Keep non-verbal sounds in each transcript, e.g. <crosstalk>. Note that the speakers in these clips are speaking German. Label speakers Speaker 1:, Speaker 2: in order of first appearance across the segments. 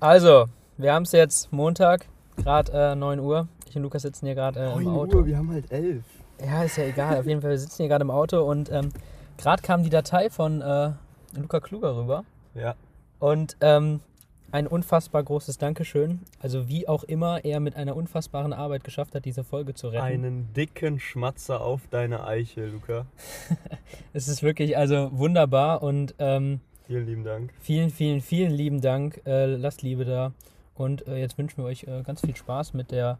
Speaker 1: Also, wir haben es jetzt Montag, gerade äh, 9 Uhr. Ich und Lukas sitzen hier gerade äh, im
Speaker 2: 9
Speaker 1: Auto.
Speaker 2: Uhr, wir haben halt 11.
Speaker 1: Ja, ist ja egal. Auf jeden Fall, wir sitzen hier gerade im Auto und ähm, gerade kam die Datei von äh, Luca Kluger rüber.
Speaker 2: Ja.
Speaker 1: Und ähm, ein unfassbar großes Dankeschön. Also wie auch immer er mit einer unfassbaren Arbeit geschafft hat, diese Folge zu retten.
Speaker 2: Einen dicken Schmatzer auf deine Eichel, Luca. <laughs>
Speaker 1: Es ist wirklich also wunderbar und ähm,
Speaker 2: Vielen lieben Dank.
Speaker 1: vielen, vielen, vielen lieben Dank. Äh, lasst Liebe da. Und äh, jetzt wünschen wir euch äh, ganz viel Spaß mit der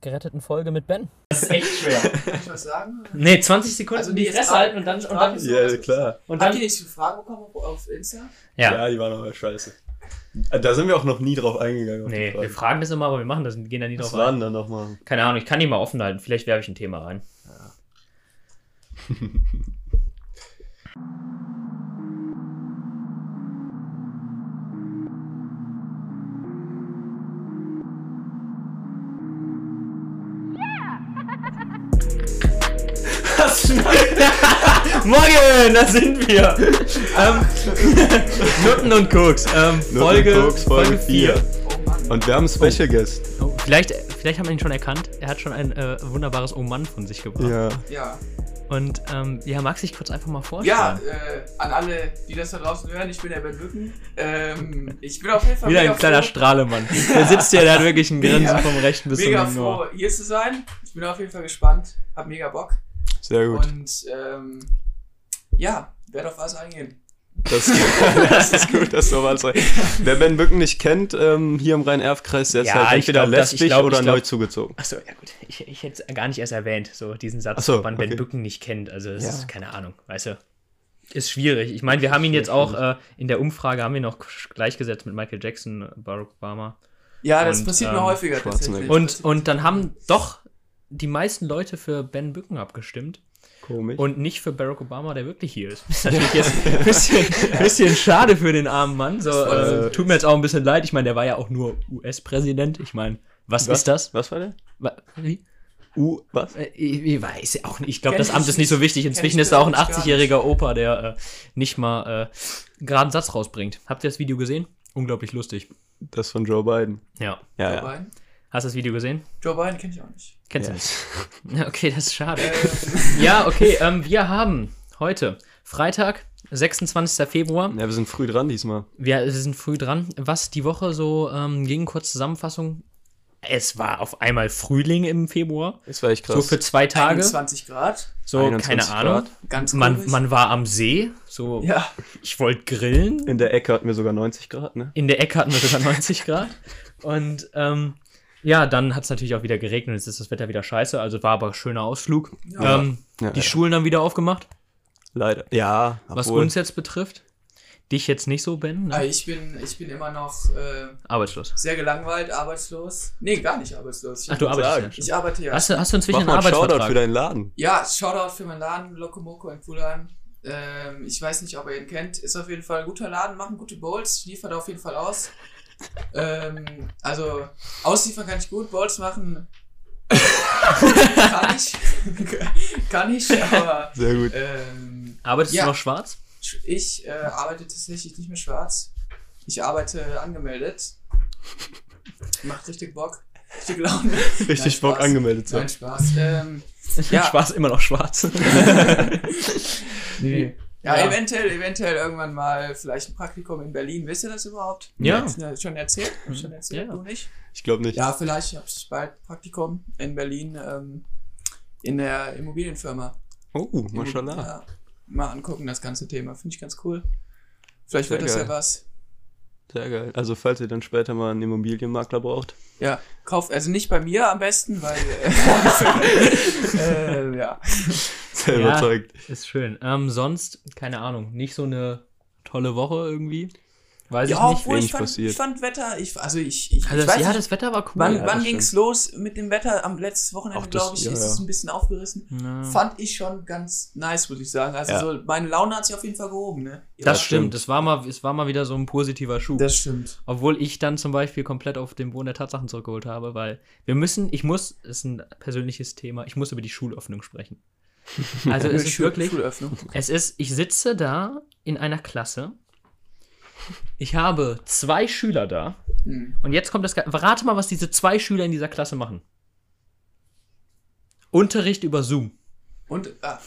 Speaker 1: geretteten Folge mit Ben.
Speaker 3: Das ist echt schwer. <laughs>
Speaker 4: Kann ich was sagen?
Speaker 1: Nee, 20 Sekunden
Speaker 4: Also
Speaker 1: die Fresse halten und dann, und dann,
Speaker 4: So,
Speaker 2: Ja,
Speaker 4: was
Speaker 2: klar.
Speaker 1: und
Speaker 4: Habt
Speaker 1: dann
Speaker 4: ihr nicht so Fragen bekommen auf Insta?
Speaker 1: ja.
Speaker 2: Ja, die waren aber scheiße. Da sind wir auch noch nie drauf eingegangen.
Speaker 3: Nee, wir
Speaker 2: Fragen.
Speaker 3: das immer, aber wir machen das, wir gehen da nie
Speaker 2: Was
Speaker 3: drauf
Speaker 2: waren
Speaker 3: ein.
Speaker 2: dann nochmal?
Speaker 3: Keine Ahnung, ich kann die mal offen halten. Vielleicht werfe ich ein Thema rein. <laughs> Morgen, da sind wir. ähm, <laughs> Nutten und Koks. Ähm, Folge,
Speaker 2: und Koks, Folge
Speaker 3: vier.
Speaker 4: Oh Mann.
Speaker 2: Und wir haben einen Special Guest.
Speaker 3: Oh, vielleicht, vielleicht haben wir ihn schon erkannt. Er hat schon ein äh, wunderbares Oh Mann von sich gebracht.
Speaker 2: Ja.
Speaker 4: Ja,
Speaker 3: Und ähm, ja, magst du dich kurz einfach mal vorstellen?
Speaker 4: ja äh, an alle, die das da draußen hören, ich bin der Ben Bücken. Ähm, ich bin auf jeden Fall
Speaker 3: Wieder
Speaker 4: mega
Speaker 3: ein kleiner
Speaker 4: froh,
Speaker 3: Strahlemann. <laughs> Der sitzt hier, der hat wirklich ein Grinsen
Speaker 4: Mega-
Speaker 3: vom rechten bis zum
Speaker 4: mega
Speaker 3: linken Ohr.
Speaker 4: froh, hier zu sein. Ich bin auf jeden Fall gespannt, hab mega Bock.
Speaker 2: Sehr gut.
Speaker 4: Und ähm, ja, werde auf was eingehen.
Speaker 2: Das, <laughs> das ist gut, dass du was Wer Ben Bücken nicht kennt, ähm, hier im Rhein-Erf-Kreis, der ist
Speaker 3: Ja,
Speaker 2: halt entweder
Speaker 3: glaub,
Speaker 2: lesbisch
Speaker 3: glaub,
Speaker 2: oder
Speaker 3: glaub-
Speaker 2: neu zugezogen.
Speaker 3: Achso, ja gut. Ich, ich hätte es gar nicht erst erwähnt, so diesen Satz,
Speaker 2: Ach so,
Speaker 3: ob man Ben
Speaker 2: okay.
Speaker 3: Bücken nicht kennt. Also das
Speaker 2: Ja.
Speaker 3: ist keine Ahnung, weißt du. Ist schwierig. Ich meine, wir haben ihn jetzt auch äh, in der Umfrage haben wir noch gleichgesetzt mit Michael Jackson, Barack Obama.
Speaker 4: Ja, das
Speaker 3: Und,
Speaker 4: passiert
Speaker 3: ähm,
Speaker 4: mir häufiger tatsächlich.
Speaker 3: Und, und dann haben doch die meisten Leute für Ben Bücken abgestimmt
Speaker 2: Komisch.
Speaker 3: und nicht für Barack Obama, der wirklich hier ist. Das ist natürlich jetzt ein bisschen, <laughs> bisschen schade für den armen Mann. So, äh,
Speaker 2: sympathisch.
Speaker 3: tut mir jetzt auch ein bisschen leid. Ich meine, der war ja auch nur US-Präsident. Ich meine, was,
Speaker 2: was
Speaker 3: ist das?
Speaker 2: Was war der?
Speaker 3: Wie?
Speaker 2: U, was?
Speaker 3: Äh, Ich, ich weiß ja auch nicht. Ich glaube, das Amt ist nicht so wichtig. Inzwischen ist da auch ein
Speaker 4: persönlich gar
Speaker 3: 80-jähriger Opa, der äh, nicht mal äh, gerade einen Satz rausbringt. Habt ihr das Video gesehen? Unglaublich lustig.
Speaker 2: Das von Joe Biden.
Speaker 3: Ja.
Speaker 2: Ja,
Speaker 4: Joe
Speaker 2: ja.
Speaker 4: Biden?
Speaker 3: Hast du das Video gesehen?
Speaker 4: Joe Biden kenne ich auch nicht.
Speaker 3: Kennst
Speaker 2: Ja.
Speaker 3: du nicht? <laughs> Okay, das ist schade. <laughs> Ja, okay. Ähm, wir haben heute Freitag, 26. Februar.
Speaker 2: Ja, wir sind früh dran diesmal.
Speaker 3: Wir sind früh dran. Was die Woche so ähm, ging, kurz Zusammenfassung. Es war auf einmal Frühling im Februar.
Speaker 2: Das war echt krass.
Speaker 3: So für zwei Tage.
Speaker 4: 21 Grad.
Speaker 3: So,
Speaker 2: 21
Speaker 3: keine Ahnung.
Speaker 2: Grad.
Speaker 4: Ganz
Speaker 3: Man,
Speaker 4: komisch.
Speaker 3: man war am See. So,
Speaker 4: Ja,
Speaker 3: ich wollte grillen.
Speaker 2: In der Ecke hatten wir sogar 90 Grad, ne?
Speaker 3: In der Ecke hatten wir sogar 90 Grad. Und ähm, ja, dann hat es natürlich auch wieder geregnet. und Jetzt ist das Wetter wieder scheiße. Also war aber ein schöner Ausflug.
Speaker 4: Ja.
Speaker 3: Ähm,
Speaker 2: Ja,
Speaker 3: die
Speaker 2: ja.
Speaker 3: Schulen haben wieder aufgemacht.
Speaker 2: Leider. Ja,
Speaker 3: Was
Speaker 2: obwohl-
Speaker 3: uns jetzt betrifft. Dich jetzt nicht so, Ben.
Speaker 4: Ah,
Speaker 3: Ne?
Speaker 4: ich bin, ich bin immer noch äh,
Speaker 3: Arbeitslos.
Speaker 4: sehr gelangweilt, arbeitslos. Nee, gar nicht arbeitslos. Ich,
Speaker 3: Ach, du arbeitest ja schon.
Speaker 4: ich arbeite ja.
Speaker 3: Hast du, hast du inzwischen
Speaker 2: Mach
Speaker 3: einen
Speaker 2: mal einen Shoutout
Speaker 3: Arbeitsvertrag?
Speaker 2: für deinen Laden.
Speaker 4: Ja, Shoutout für meinen Laden, Lokomoko in Fulheim. Ähm, ich weiß nicht, ob ihr ihn kennt. Ist auf jeden Fall ein guter Laden, machen gute Bowls, liefert auf jeden Fall aus. Ähm, also, ausliefern kann ich gut, Bowls machen <laughs> kann ich. kann ich, aber
Speaker 2: Sehr gut.
Speaker 4: ähm,
Speaker 3: Arbeitest
Speaker 4: Ja.
Speaker 3: du noch schwarz?
Speaker 4: ich äh, arbeite tatsächlich nicht mehr schwarz. Ich arbeite angemeldet. Macht richtig Bock. Richtig Laune.
Speaker 2: Richtig
Speaker 4: Nein,
Speaker 2: Bock
Speaker 4: Spaß.
Speaker 2: angemeldet zu
Speaker 4: Nein,
Speaker 2: sein.
Speaker 4: Spaß. Ähm, <laughs> Ja.
Speaker 3: Schwarz, immer noch schwarz. <laughs>
Speaker 4: nee. Ja,
Speaker 3: Ja.
Speaker 4: eventuell, eventuell irgendwann mal vielleicht ein Praktikum in Berlin. Wisst ihr das überhaupt?
Speaker 3: Ja.
Speaker 4: Hast du schon erzählt? Hab ich schon erzählt?
Speaker 3: Ja.
Speaker 4: Du nicht?
Speaker 2: Ich glaube nicht.
Speaker 4: Ja, vielleicht habe ich bald Praktikum in Berlin ähm, in der Immobilienfirma.
Speaker 2: Oh, mashallah.
Speaker 4: Ja, mal angucken, das ganze Thema. Finde ich ganz cool. Vielleicht
Speaker 2: Sehr
Speaker 4: wird das ja
Speaker 2: geil.
Speaker 4: was.
Speaker 2: Sehr geil. Also, falls ihr dann später mal einen Immobilienmakler braucht.
Speaker 4: Ja, kauf, also nicht bei mir am besten, weil. <laughs> Äh, <laughs> äh, ja.
Speaker 2: Sehr
Speaker 3: Ja.
Speaker 2: überzeugt.
Speaker 3: Ist schön. Ähm, sonst, keine Ahnung, nicht so eine tolle Woche irgendwie. Weiß
Speaker 4: ja,
Speaker 3: ich nicht.
Speaker 4: obwohl ich fand,
Speaker 2: passiert.
Speaker 4: ich fand Wetter, ich, also ich, ich,
Speaker 3: Also
Speaker 4: ich
Speaker 3: das,
Speaker 4: weiß
Speaker 3: ja,
Speaker 4: nicht,
Speaker 3: das Wetter war cool.
Speaker 4: wann,
Speaker 2: ja,
Speaker 4: wann
Speaker 2: das
Speaker 4: ging's los mit dem Wetter? Am letzten Wochenende, glaube ich,
Speaker 2: ja,
Speaker 4: ist
Speaker 2: ja.
Speaker 4: es ein bisschen aufgerissen.
Speaker 3: Ja.
Speaker 4: Fand ich schon ganz nice, muss ich sagen. Also
Speaker 2: Ja.
Speaker 4: so, meine Laune hat sich auf jeden Fall gehoben, ne?
Speaker 3: Das
Speaker 2: das
Speaker 3: stimmt. Das war mal, es war mal wieder so ein positiver Schub.
Speaker 4: Das stimmt.
Speaker 3: Obwohl ich dann zum Beispiel komplett auf den Boden der Tatsachen zurückgeholt habe, weil wir müssen, ich muss, ist ein persönliches Thema, ich muss über die Schulöffnung sprechen. Also es ist wirklich,
Speaker 4: Schulöffnung.
Speaker 3: es ist, ich sitze da in einer Klasse Ich habe zwei Schüler da.
Speaker 4: Hm.
Speaker 3: Und jetzt kommt das. Rate mal, was diese zwei Schüler in dieser Klasse machen. Unterricht über Zoom.
Speaker 4: Und, ah,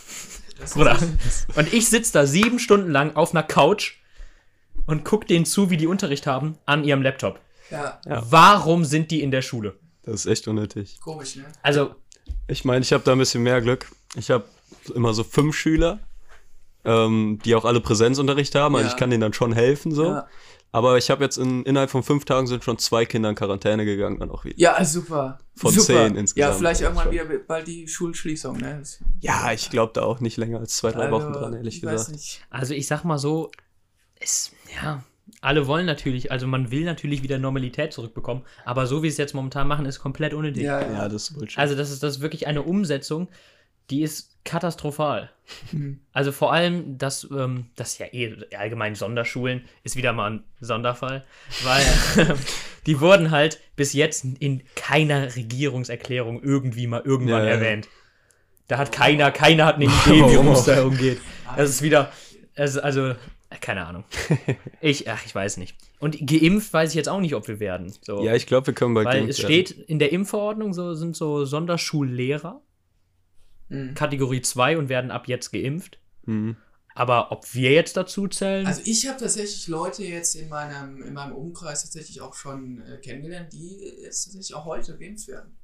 Speaker 3: Bruder. <laughs> Und ich sitze da sieben Stunden lang auf einer Couch und guck denen zu, wie die Unterricht haben, an ihrem Laptop.
Speaker 4: Ja,
Speaker 3: Warum sind die in der Schule?
Speaker 2: Das ist echt unnötig.
Speaker 4: komisch, ne?
Speaker 3: Also,
Speaker 2: Ich meine, ich habe da ein bisschen mehr Glück. Ich habe immer so fünf Schüler, ähm, die auch alle Präsenzunterricht haben. Also
Speaker 4: Ja.
Speaker 2: ich kann denen dann schon helfen so.
Speaker 4: Ja.
Speaker 2: Aber ich habe jetzt in, innerhalb von fünf Tagen sind schon zwei Kinder in Quarantäne gegangen dann auch wieder.
Speaker 4: Ja, super.
Speaker 2: Von
Speaker 4: super.
Speaker 2: zehn insgesamt.
Speaker 4: Ja, vielleicht irgendwann
Speaker 2: Schon.
Speaker 4: wieder bald die Schulschließung, ne?
Speaker 2: Ja, ich glaube da auch nicht länger als zwei, drei Wochen
Speaker 4: Also,
Speaker 2: dran, ehrlich
Speaker 4: ich weiß
Speaker 2: gesagt.
Speaker 4: nicht.
Speaker 3: also ich sag mal so, es, ja, alle wollen natürlich, also man will natürlich wieder Normalität zurückbekommen, aber so wie sie es jetzt momentan machen, ist komplett unnötig.
Speaker 4: Ja,
Speaker 2: Ja,
Speaker 4: ja.
Speaker 2: das ist Bullshit.
Speaker 3: Also das ist, das ist wirklich eine Umsetzung, die ist katastrophal.
Speaker 4: Mhm.
Speaker 3: Also vor allem, dass ähm, das ja eh allgemein Sonderschulen ist wieder mal ein Sonderfall, weil <laughs> <laughs> die wurden halt bis jetzt in keiner Regierungserklärung irgendwie mal irgendwann
Speaker 2: Ja, ja.
Speaker 3: erwähnt. Da hat keiner, keiner hat eine Idee, <laughs> worum es da umgeht. Das ist wieder, also, also keine Ahnung. Ich, ach, ich weiß nicht. Und geimpft weiß ich jetzt auch nicht, ob wir werden. So.
Speaker 2: ja, ich glaube, wir können bald
Speaker 3: Weil
Speaker 2: geimpft
Speaker 3: es
Speaker 2: werden.
Speaker 3: steht in der Impfverordnung, so sind so Sonderschullehrer,
Speaker 4: Mhm.
Speaker 3: Kategorie 2 und werden ab jetzt geimpft.
Speaker 2: Mhm.
Speaker 3: Aber ob wir jetzt dazu zählen,
Speaker 4: Also ich habe tatsächlich Leute jetzt in meinem, in meinem Umkreis tatsächlich auch schon äh, kennengelernt, die jetzt tatsächlich auch heute geimpft werden.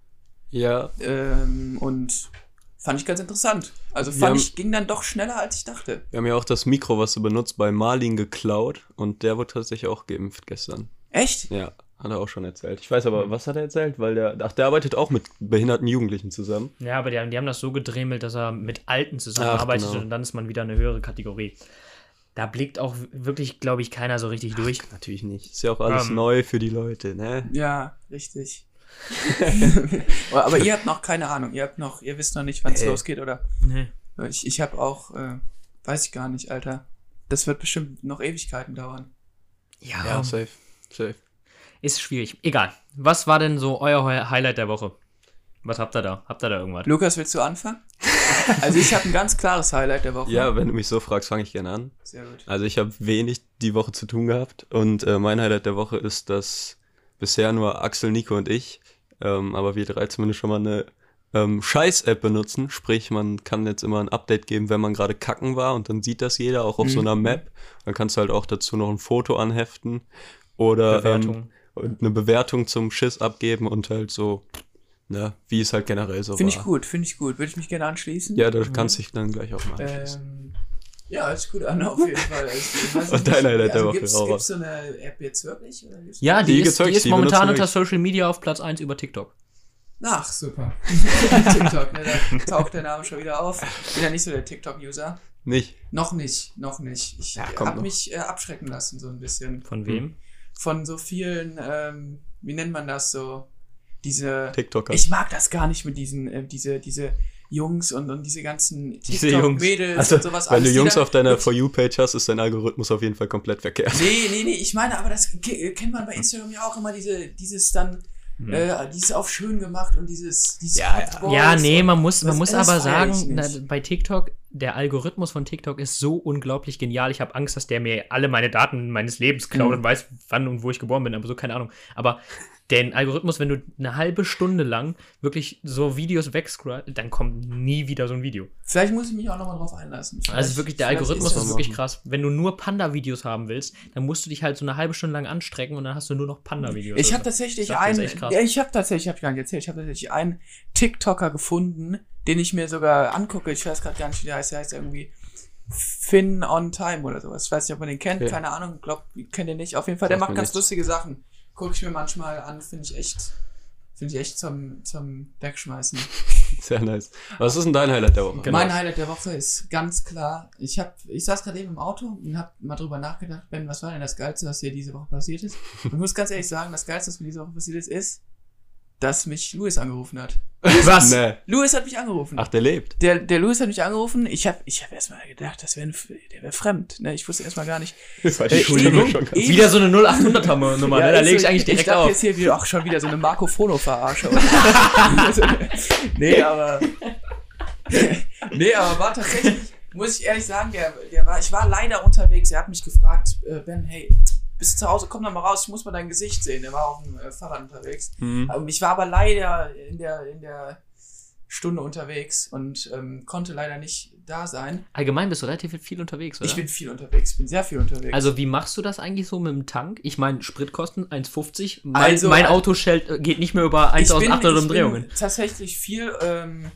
Speaker 2: Ja,
Speaker 4: Ähm, und fand ich ganz interessant. Also fand
Speaker 2: haben-
Speaker 4: ich, ging dann doch schneller, als ich dachte.
Speaker 2: wir haben ja auch das Mikro, was du benutzt, bei Marlin geklaut und der wurde tatsächlich auch geimpft gestern.
Speaker 4: Echt?
Speaker 2: Ja, hat er auch schon erzählt. Ich weiß aber, was hat er erzählt? Weil der, ach, der arbeitet auch mit behinderten Jugendlichen zusammen.
Speaker 3: ja, aber die, haben- die haben das so gedremelt, dass er mit Alten zusammenarbeitet
Speaker 2: Ach, genau.
Speaker 3: und dann ist man wieder eine höhere Kategorie. Da blickt auch wirklich, glaube ich, keiner so richtig durch.
Speaker 2: Natürlich nicht. Ist ja auch alles
Speaker 3: Ähm.
Speaker 2: neu für die Leute, ne?
Speaker 4: Ja, richtig. <laughs> aber ihr habt noch keine Ahnung. Ihr habt noch, ihr wisst noch nicht, wann es losgeht, oder?
Speaker 3: Nee.
Speaker 4: Ich, ich habe auch, äh, weiß ich gar nicht, Alter. Das wird bestimmt noch Ewigkeiten dauern.
Speaker 3: Ja,
Speaker 2: Ja, safe. Safe.
Speaker 3: Ist schwierig. Egal. Was war denn so euer Hi- Highlight der Woche? Was habt ihr da? Habt ihr da irgendwas?
Speaker 4: Lukas, willst du anfangen? <laughs> also ich habe ein ganz klares Highlight der Woche.
Speaker 2: Ja, wenn du mich so fragst, fange ich gerne an.
Speaker 4: Sehr gut.
Speaker 2: Also ich habe wenig die Woche zu tun gehabt und äh, mein Highlight der Woche ist, dass bisher nur Axel, Nico und ich, ähm, aber wir drei zumindest schon mal eine ähm, Scheiß-App benutzen. Sprich, man kann jetzt immer ein Update geben, wenn man gerade kacken war und dann sieht das jeder, auch auf so einer Map. Dann kannst du halt auch dazu noch ein Foto anheften oder
Speaker 3: Bewertung.
Speaker 2: Ähm, und eine Bewertung zum Schiss abgeben und halt so, ne, wie es halt generell so
Speaker 4: Finde ich gut, finde ich gut. Würde ich mich gerne anschließen.
Speaker 2: Ja, da kannst du dich dann gleich auch mal anschließen.
Speaker 4: Ähm, ja, hört sich gut an, auf jeden <laughs> Fall. Also, ich
Speaker 2: Und dein Highlight der Woche,
Speaker 4: Gibt's,
Speaker 2: hau
Speaker 4: gibt's so eine App jetzt wirklich? Oder gibt's
Speaker 3: Ja, die,
Speaker 2: Die
Speaker 3: ist,
Speaker 2: gibt's
Speaker 3: die
Speaker 2: wirklich,
Speaker 3: ist momentan unter. Social Media auf Platz 1 über TikTok.
Speaker 4: Ach, super. <laughs> TikTok, ne, da taucht der Name schon wieder auf. Bin ja nicht so der TikTok-User.
Speaker 2: Nicht.
Speaker 4: Noch nicht, noch nicht. Ich
Speaker 2: Ja,
Speaker 4: habe mich äh, abschrecken lassen, so ein bisschen.
Speaker 3: Von wem?
Speaker 4: Von so vielen, ähm, wie nennt man das so? Diese.
Speaker 2: TikToker.
Speaker 4: Ich mag das gar nicht mit diesen, äh, diese, diese Jungs und, und diese ganzen. TikTok-Mädels
Speaker 2: Also,
Speaker 4: und sowas.
Speaker 2: wenn
Speaker 4: alles,
Speaker 2: du Jungs auf deiner For You-Page hast, ist dein Algorithmus auf jeden Fall komplett verkehrt.
Speaker 4: Nee, nee, nee, ich meine, aber das ke- kennt man bei Instagram ja auch immer, diese, dieses dann, äh, dieses auf schön gemacht und dieses, dieses
Speaker 2: Ja, ja.
Speaker 3: Ja, nee, man muss, man muss aber sagen, na, bei TikTok, der Algorithmus von TikTok ist so unglaublich genial. Ich habe Angst, dass der mir alle meine Daten meines Lebens klaut
Speaker 4: Mhm.
Speaker 3: und weiß, wann und wo ich geboren bin, aber so keine Ahnung. Aber den Algorithmus, wenn du eine halbe Stunde lang wirklich so Videos wegscrollst, dann kommt nie wieder so ein Video.
Speaker 4: Vielleicht muss ich mich auch nochmal drauf einlassen.
Speaker 3: Also
Speaker 4: Vielleicht-
Speaker 3: wirklich, der Algorithmus ist wirklich krass. Wenn du nur Panda-Videos haben willst, dann musst du dich halt so eine halbe Stunde lang anstrecken und dann hast du nur noch Panda-Videos.
Speaker 4: Ich habe
Speaker 3: Also,
Speaker 4: tatsächlich einen, ich habe tatsächlich, habe ich gar nicht erzählt, ich habe tatsächlich einen TikToker gefunden, den ich mir sogar angucke. Ich weiß gerade gar nicht, wie der heißt. Der heißt irgendwie Finn on Time oder sowas. Ich weiß nicht, ob man den kennt,
Speaker 2: Ja.
Speaker 4: keine Ahnung, glaub, kennt ihr nicht. Auf jeden Fall, der macht ganz
Speaker 2: nichts.
Speaker 4: lustige Sachen. Gucke ich mir manchmal an, finde ich echt, finde ich echt zum, zum Wegschmeißen. <laughs>
Speaker 2: Sehr nice. Was ist denn dein Highlight der Woche?
Speaker 3: Genau.
Speaker 4: Mein Highlight der Woche ist ganz klar, ich habe, ich saß gerade eben im Auto und habe mal drüber nachgedacht, Ben, was war denn das Geilste, was dir diese Woche passiert ist? Und <laughs> ich muss ganz ehrlich sagen, das Geilste, was mir diese Woche passiert ist, ist, dass mich Louis angerufen hat.
Speaker 3: Was?
Speaker 2: Nee.
Speaker 4: Louis hat mich angerufen.
Speaker 2: Ach, der lebt.
Speaker 4: Der, der Louis hat mich angerufen. Ich habe ich hab erstmal gedacht, das wär ein, der wäre fremd. Ne? Ich wusste erstmal gar nicht. <laughs>
Speaker 2: Das war
Speaker 4: Äh, Entschuldigung.
Speaker 2: schon ganz-
Speaker 3: Wieder so eine 0800er Nummer,
Speaker 4: Ja,
Speaker 3: ne? da lege ich eigentlich direkt
Speaker 4: ich dachte
Speaker 3: auf.
Speaker 4: jetzt hier wieder, ach, schon wieder so eine Marco Fono-Verarsche. <laughs> <laughs> nee, aber. nee, aber war tatsächlich, muss ich ehrlich sagen, der, der war, ich war leider unterwegs. Er hat mich gefragt, äh, Ben, hey, bist du zu Hause, komm doch mal raus, ich muss mal dein Gesicht sehen. Der war auf dem äh, Fahrrad unterwegs.
Speaker 2: Mhm.
Speaker 4: Ich war aber leider in der, in der Stunde unterwegs und ähm, konnte leider nicht da sein.
Speaker 3: Allgemein bist du relativ viel unterwegs, oder?
Speaker 4: Ich bin viel unterwegs, bin sehr viel unterwegs.
Speaker 3: also wie machst du das eigentlich so mit dem Tank? Ich meine, Spritkosten 1,50. Mein,
Speaker 4: Also,
Speaker 3: mein
Speaker 4: äh,
Speaker 3: Auto schält, äh, geht nicht mehr über
Speaker 4: ich bin,
Speaker 3: 1800
Speaker 4: ich
Speaker 3: Umdrehungen.
Speaker 4: bin tatsächlich viel, ähm,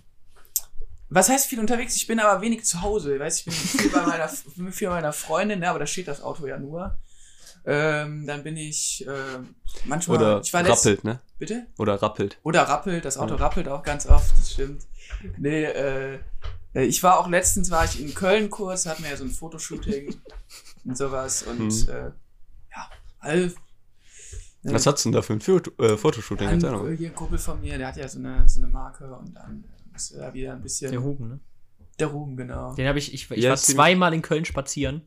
Speaker 4: was heißt viel unterwegs? Ich bin aber wenig zu Hause. Weißt, ich bin viel bei meiner, <laughs> viel bei meiner Freundin, ne, aber da steht das Auto ja nur. Ähm, dann bin ich ähm, manchmal.
Speaker 2: Oder
Speaker 4: ich war
Speaker 2: rappelt, ne?
Speaker 4: Bitte?
Speaker 2: Oder rappelt.
Speaker 4: Oder rappelt, das Auto
Speaker 2: Ja.
Speaker 4: rappelt auch ganz oft, das stimmt. Nee, äh, äh, ich war auch letztens, war ich in Köln kurz, hatten wir ja so ein Fotoshooting <laughs> und sowas und
Speaker 2: Mhm.
Speaker 4: äh, ja, all,
Speaker 2: Was hat's denn da für ein Foto äh, Fotoshooting?
Speaker 4: ein, hier ein Kumpel von mir, der hat ja so eine, so eine Marke und dann äh, musste da wieder ein bisschen
Speaker 3: Der Huben, ne?
Speaker 4: der Ruhm, genau.
Speaker 3: Den habe ich, ich, ich
Speaker 2: Ja,
Speaker 3: war
Speaker 2: ist
Speaker 3: zweimal in Köln spazieren.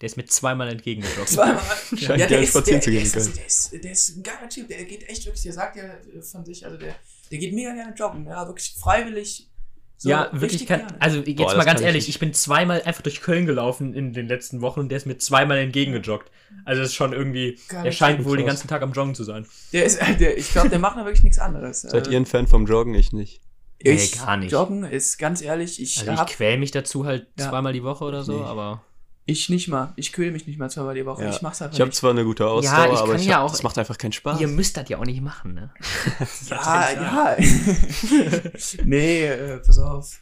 Speaker 3: Der ist mir zweimal entgegengekommen.
Speaker 4: Zweimal. <laughs>
Speaker 2: Scheint
Speaker 4: ja, der ist,
Speaker 2: spazieren
Speaker 4: der,
Speaker 2: zu
Speaker 4: der,
Speaker 2: gehen
Speaker 4: ist,
Speaker 2: können.
Speaker 4: der, ist, der ist ein geiler Typ, der geht echt wirklich, der sagt ja äh, von sich, also der, der geht mega gerne joggen, ja, wirklich freiwillig. so
Speaker 3: ja, wirklich kann,
Speaker 4: gerne.
Speaker 3: also jetzt
Speaker 2: Boah,
Speaker 3: mal ganz
Speaker 2: ich
Speaker 3: ehrlich,
Speaker 2: nicht.
Speaker 3: ich bin zweimal einfach durch Köln gelaufen in den letzten Wochen und der ist mir zweimal entgegengejoggt. Also das ist schon irgendwie, er scheint wohl den ganzen Tag am Joggen zu sein.
Speaker 4: Der ist, äh, der, ich glaube, der macht da wirklich nichts anderes.
Speaker 2: Seid
Speaker 4: Äh,
Speaker 2: ihr ein Fan vom Joggen? Ich nicht.
Speaker 3: Nee,
Speaker 4: ich,
Speaker 3: gar nicht.
Speaker 4: Joggen ist ganz ehrlich, ich
Speaker 3: Also ich quäl mich dazu halt
Speaker 4: Ja.
Speaker 3: zweimal die Woche oder so,
Speaker 2: Nee.
Speaker 3: aber
Speaker 4: ich nicht mal. Ich kühle mich nicht mal zweimal die Woche.
Speaker 2: Ja.
Speaker 4: Ich mach's einfach
Speaker 2: Ich habe zwar eine gute Ausdauer,
Speaker 3: Ja, ich
Speaker 2: aber
Speaker 3: kann
Speaker 2: ich
Speaker 3: ja
Speaker 2: hab,
Speaker 3: auch-
Speaker 2: das macht einfach keinen Spaß.
Speaker 3: ihr müsst das ja auch nicht machen, ne? <laughs>
Speaker 4: Ja, ja. <laughs> nee, äh, pass auf.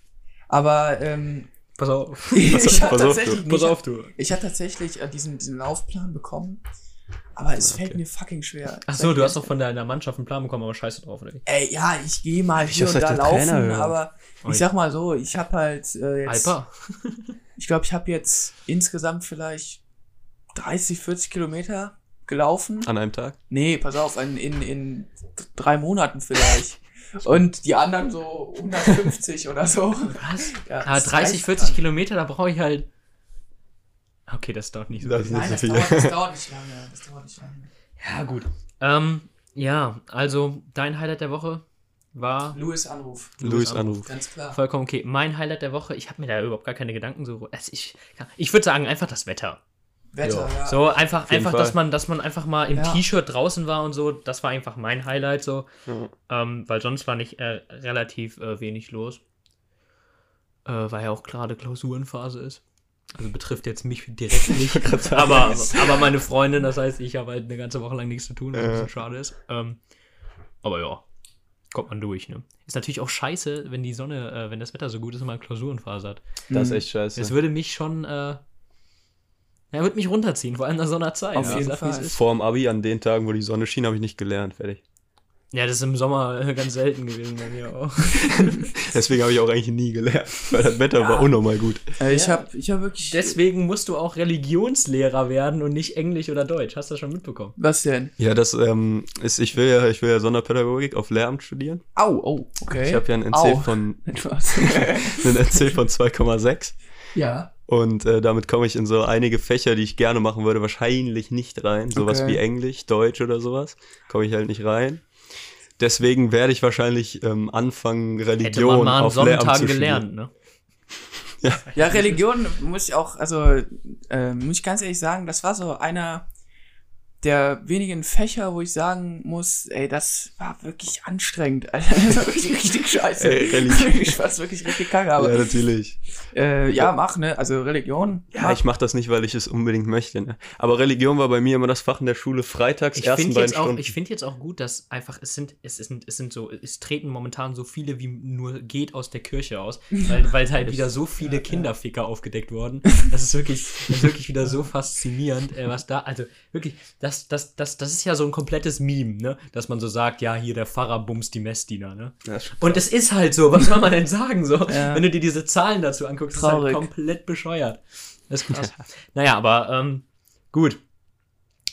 Speaker 4: Aber ähm,
Speaker 3: Pass auf. <laughs>
Speaker 4: ich
Speaker 2: Pass
Speaker 4: habe
Speaker 2: auf, du.
Speaker 4: tatsächlich,
Speaker 3: Pass auf, du.
Speaker 4: ich habe tatsächlich äh, diesen, diesen Laufplan bekommen, aber es fällt mir fucking schwer.
Speaker 3: Ach so, du hast doch von deiner Mannschaft einen Plan bekommen, aber scheiße drauf, oder?
Speaker 4: Ey, ja, ich gehe mal
Speaker 2: Ich
Speaker 4: hier und da laufen,
Speaker 2: Trainer
Speaker 4: aber ich sag mal so, ich habe halt äh, jetzt,
Speaker 3: Alper.
Speaker 4: Ich glaube, ich habe jetzt insgesamt vielleicht 30, 40 Kilometer gelaufen.
Speaker 2: An einem Tag?
Speaker 4: Nee, pass auf, in, in, in drei Monaten vielleicht. <laughs> Und die anderen so 150 oder so.
Speaker 3: Was?
Speaker 4: Ja,
Speaker 3: Ah,
Speaker 4: das
Speaker 3: 30,
Speaker 4: reicht
Speaker 3: 40
Speaker 4: dann.
Speaker 3: Kilometer, da brauche ich halt. Okay, das dauert nicht so
Speaker 2: Das
Speaker 4: Nein, das dauert, das dauert nicht lange. Das dauert nicht lange.
Speaker 3: Ja, gut. Ähm, ja, also dein Highlight der Woche war
Speaker 4: Louis Anruf,
Speaker 2: Louis Anruf.
Speaker 4: ganz klar.
Speaker 3: vollkommen okay. Mein Highlight der Woche, ich habe mir da überhaupt gar keine Gedanken so. Also ich ich würde sagen, einfach das Wetter.
Speaker 4: Wetter, ja.
Speaker 3: So einfach, einfach,
Speaker 2: Fall.
Speaker 3: dass man, dass man einfach mal im
Speaker 4: Ja.
Speaker 3: T-Shirt draußen war und so. Das war einfach mein Highlight so,
Speaker 2: Ja.
Speaker 3: ähm, weil sonst war nicht äh, relativ äh, wenig los, äh, weil ja auch gerade Klausurenphase ist. Also betrifft jetzt mich direkt <laughs> nicht, aber, aber meine Freundin, das heißt, ich habe halt eine ganze Woche lang nichts zu tun, was ein
Speaker 2: Ja.
Speaker 3: bisschen schade ist. Ähm, aber ja, kommt man durch, ne? Ist natürlich auch scheiße, wenn die Sonne, äh, wenn das Wetter so gut ist und man Klausurenphase hat.
Speaker 2: Das ist
Speaker 4: Mhm.
Speaker 2: echt scheiße.
Speaker 3: Es würde mich schon, äh, ja, würde mich runterziehen, vor allem nach so einer Zeit.
Speaker 4: Auf
Speaker 3: ja.
Speaker 4: jeden Fall.
Speaker 3: ist.
Speaker 2: Vor dem Abi, an den Tagen, wo die Sonne schien, habe ich nicht gelernt. Fertig.
Speaker 3: Ja, das ist im Sommer <laughs> ganz selten gewesen bei mir auch. <laughs>
Speaker 2: Deswegen habe ich auch eigentlich nie gelernt, weil das Wetter
Speaker 4: Ja.
Speaker 2: war unnormal gut.
Speaker 4: Äh, ich
Speaker 3: Ja.
Speaker 4: habe ich hab wirklich.
Speaker 3: Deswegen musst du auch Religionslehrer werden und nicht Englisch oder Deutsch. Hast du das schon mitbekommen?
Speaker 4: was denn?
Speaker 2: Ja, das ähm, ist, ich will ja, ich will ja Sonderpädagogik auf Lehramt studieren.
Speaker 4: Au, oh, okay.
Speaker 2: Ich habe ja einen NC
Speaker 4: Au.
Speaker 2: von <laughs>
Speaker 4: Etwas.
Speaker 2: einen NC von 2,6
Speaker 4: ja.
Speaker 2: und äh, damit komme ich in so einige Fächer, die ich gerne machen würde, wahrscheinlich nicht rein. Sowas
Speaker 4: Okay.
Speaker 2: wie Englisch, Deutsch oder sowas komme ich halt nicht rein. Deswegen werde ich wahrscheinlich ähm, anfangen,
Speaker 3: Hätte
Speaker 2: Religion
Speaker 3: man mal an
Speaker 2: auf Lehramt
Speaker 3: Sonntagen gelernt, ne?
Speaker 4: Ja, Religion muss ich auch, also äh, muss ich ganz ehrlich sagen, das war so einer der wenigen Fächer, wo ich sagen muss, ey, das war wirklich anstrengend. <laughs> Alter, das war wirklich richtig scheiße.
Speaker 2: Ey, Religion. <laughs>
Speaker 4: Ich fand's wirklich richtig kacke, aber
Speaker 2: ja, natürlich.
Speaker 4: äh, ja, mach, ne? Also Religion.
Speaker 2: Ja,
Speaker 4: mach.
Speaker 2: ich mache das nicht, weil ich es unbedingt möchte. Ne? Aber Religion war bei mir immer das Fach in der Schule freitags,
Speaker 3: Ich
Speaker 2: ersten
Speaker 3: finde
Speaker 2: beiden
Speaker 3: jetzt, auch,
Speaker 2: Stunden.
Speaker 3: ich find jetzt auch gut, dass einfach, es sind, es sind, es sind so, es treten momentan so viele, wie nur geht aus der Kirche aus, <laughs> weil, weil halt wieder so viele Kinderficker aufgedeckt wurden. Das ist wirklich, das ist wirklich wieder so faszinierend, äh, was da, also wirklich, das, das, das, das ist ja so ein komplettes Meme, ne? Dass man so sagt, ja, hier der Pfarrer bumst die Messdiener, ne?
Speaker 2: Ja, ist
Speaker 3: Und es ist halt so, was soll man denn sagen? So,
Speaker 4: Ja.
Speaker 3: wenn du dir diese Zahlen dazu anguckst, ist halt
Speaker 4: Traurig.
Speaker 3: komplett bescheuert. Das ist <laughs> krass. naja, aber ähm, gut.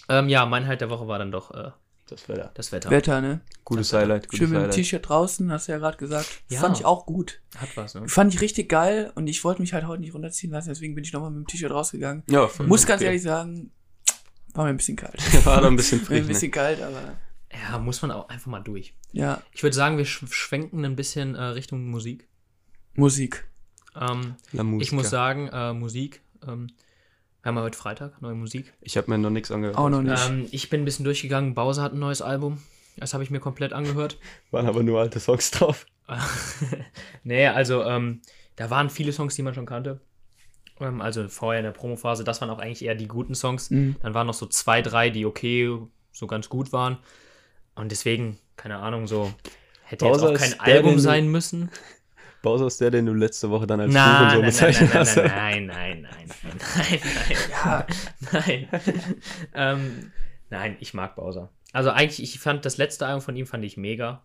Speaker 3: Ähm, ja, mein Highlight der Woche war dann doch äh,
Speaker 2: das Wetter.
Speaker 3: das Wetter.
Speaker 4: Wetter, ne?
Speaker 2: Gutes Highlight, gutes
Speaker 4: Schön mit dem. T-Shirt draußen, hast du ja gerade gesagt.
Speaker 3: Ja.
Speaker 4: Fand ich auch gut.
Speaker 3: Hat was, ne?
Speaker 4: Fand ich richtig geil und ich wollte mich halt heute nicht runterziehen lassen, deswegen bin ich nochmal mit dem T-Shirt rausgegangen.
Speaker 2: Ja,
Speaker 4: Muss ganz
Speaker 2: okay.
Speaker 4: ehrlich sagen, war mir ein bisschen kalt. <laughs>
Speaker 2: War da ein bisschen frisch,
Speaker 4: ein
Speaker 2: ne?
Speaker 4: bisschen kalt, aber
Speaker 3: Ja, muss man auch einfach mal durch.
Speaker 4: ja,
Speaker 3: Ich würde sagen, wir sch schwenken ein bisschen äh, Richtung Musik.
Speaker 4: Musik.
Speaker 3: Ähm,
Speaker 2: La
Speaker 3: ich muss sagen, äh, Musik ähm, Wir haben ja heute Freitag, neue Musik.
Speaker 2: Ich habe mir noch nichts angehört.
Speaker 4: Auch noch nicht.
Speaker 3: Ähm, ich bin ein bisschen durchgegangen. Bowser hat ein neues Album. Das habe ich mir komplett angehört. <laughs>
Speaker 2: Waren aber nur alte Songs drauf. <laughs>
Speaker 3: nee, also ähm, da waren viele Songs, die man schon kannte. Ähm, also vorher in der Promophase, das waren auch eigentlich eher die guten Songs.
Speaker 4: Mhm.
Speaker 3: Dann waren noch so zwei, drei, die okay, so ganz gut waren. Und deswegen, keine Ahnung, so hätte jetzt
Speaker 2: Bowser
Speaker 3: auch
Speaker 2: ist
Speaker 3: kein Album sein müssen. <laughs>
Speaker 2: Bowser ist der, den du letzte Woche dann als
Speaker 3: Nein,
Speaker 2: Hurensohn
Speaker 3: nein,
Speaker 2: bezeichnet
Speaker 3: nein,
Speaker 2: hast.
Speaker 3: nein, nein, nein, nein, nein, nein, <laughs>
Speaker 4: Ja.
Speaker 3: nein, nein. <laughs> ähm, nein, ich mag Bowser. Also eigentlich, ich fand das letzte Album von ihm fand ich mega.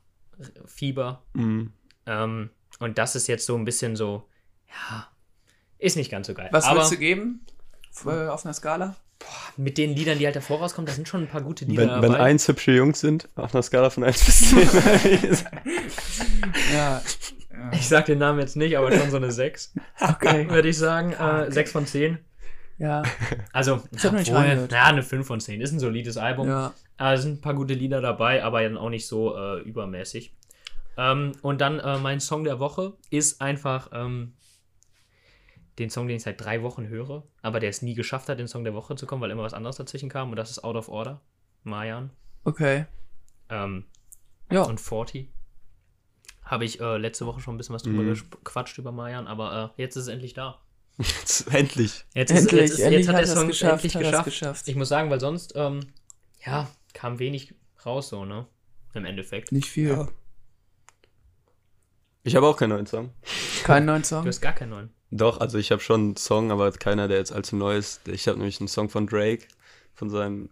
Speaker 3: Fieber.
Speaker 2: Mhm.
Speaker 3: Ähm, und das ist jetzt so ein bisschen so, ja, ist nicht ganz so geil.
Speaker 4: Was würdest du geben? Äh, Auf einer Skala?
Speaker 3: mit den Liedern, die halt davor rauskommen, da sind schon ein paar gute Lieder
Speaker 2: Wenn, wenn
Speaker 3: dabei.
Speaker 2: eins hübsche Jungs sind, auf einer Skala von 1 bis 10. <laughs> <laughs>
Speaker 4: Ja.
Speaker 3: ich sag den Namen jetzt nicht, aber schon so eine 6, <laughs>
Speaker 4: Okay.
Speaker 3: würde ich sagen. Äh, 6 von 10.
Speaker 4: Ja.
Speaker 3: Also,
Speaker 4: Ich hab noch nicht
Speaker 3: obwohl, na, eine 5 von 10. Ist ein solides Album.
Speaker 4: Ja.
Speaker 3: Äh, es sind ein paar gute Lieder dabei, aber dann auch nicht so äh, übermäßig. Ähm, und dann äh, mein Song der Woche ist einfach ähm, den Song, den ich seit drei Wochen höre, aber der es nie geschafft hat, den Song der Woche zu kommen, weil immer was anderes dazwischen kam. Und das ist Out of Order, Mayan
Speaker 4: Okay.
Speaker 3: ähm,
Speaker 4: Ja.
Speaker 3: und 40. Habe ich äh, letzte Woche schon ein bisschen was drüber
Speaker 2: Mhm.
Speaker 3: gequatscht über Mayan, aber äh, jetzt ist es endlich da.
Speaker 2: Jetzt, endlich.
Speaker 3: Jetzt,
Speaker 4: Endlich,
Speaker 3: ist, jetzt, ist,
Speaker 4: endlich
Speaker 3: jetzt hat
Speaker 4: hat
Speaker 3: der Song
Speaker 4: geschafft,
Speaker 3: endlich geschafft.
Speaker 4: geschafft.
Speaker 3: Ich muss sagen, weil sonst, ähm, ja, kam wenig raus so, ne? Im Endeffekt.
Speaker 4: Nicht viel.
Speaker 2: Ja. Ich habe auch keinen neuen Song.
Speaker 4: Kein neuen
Speaker 3: Du
Speaker 4: Song.
Speaker 3: hast gar keinen neuen.
Speaker 2: Doch, also ich habe schon einen Song, aber keiner, der jetzt allzu neu ist. Ich habe nämlich einen Song von Drake, von seinem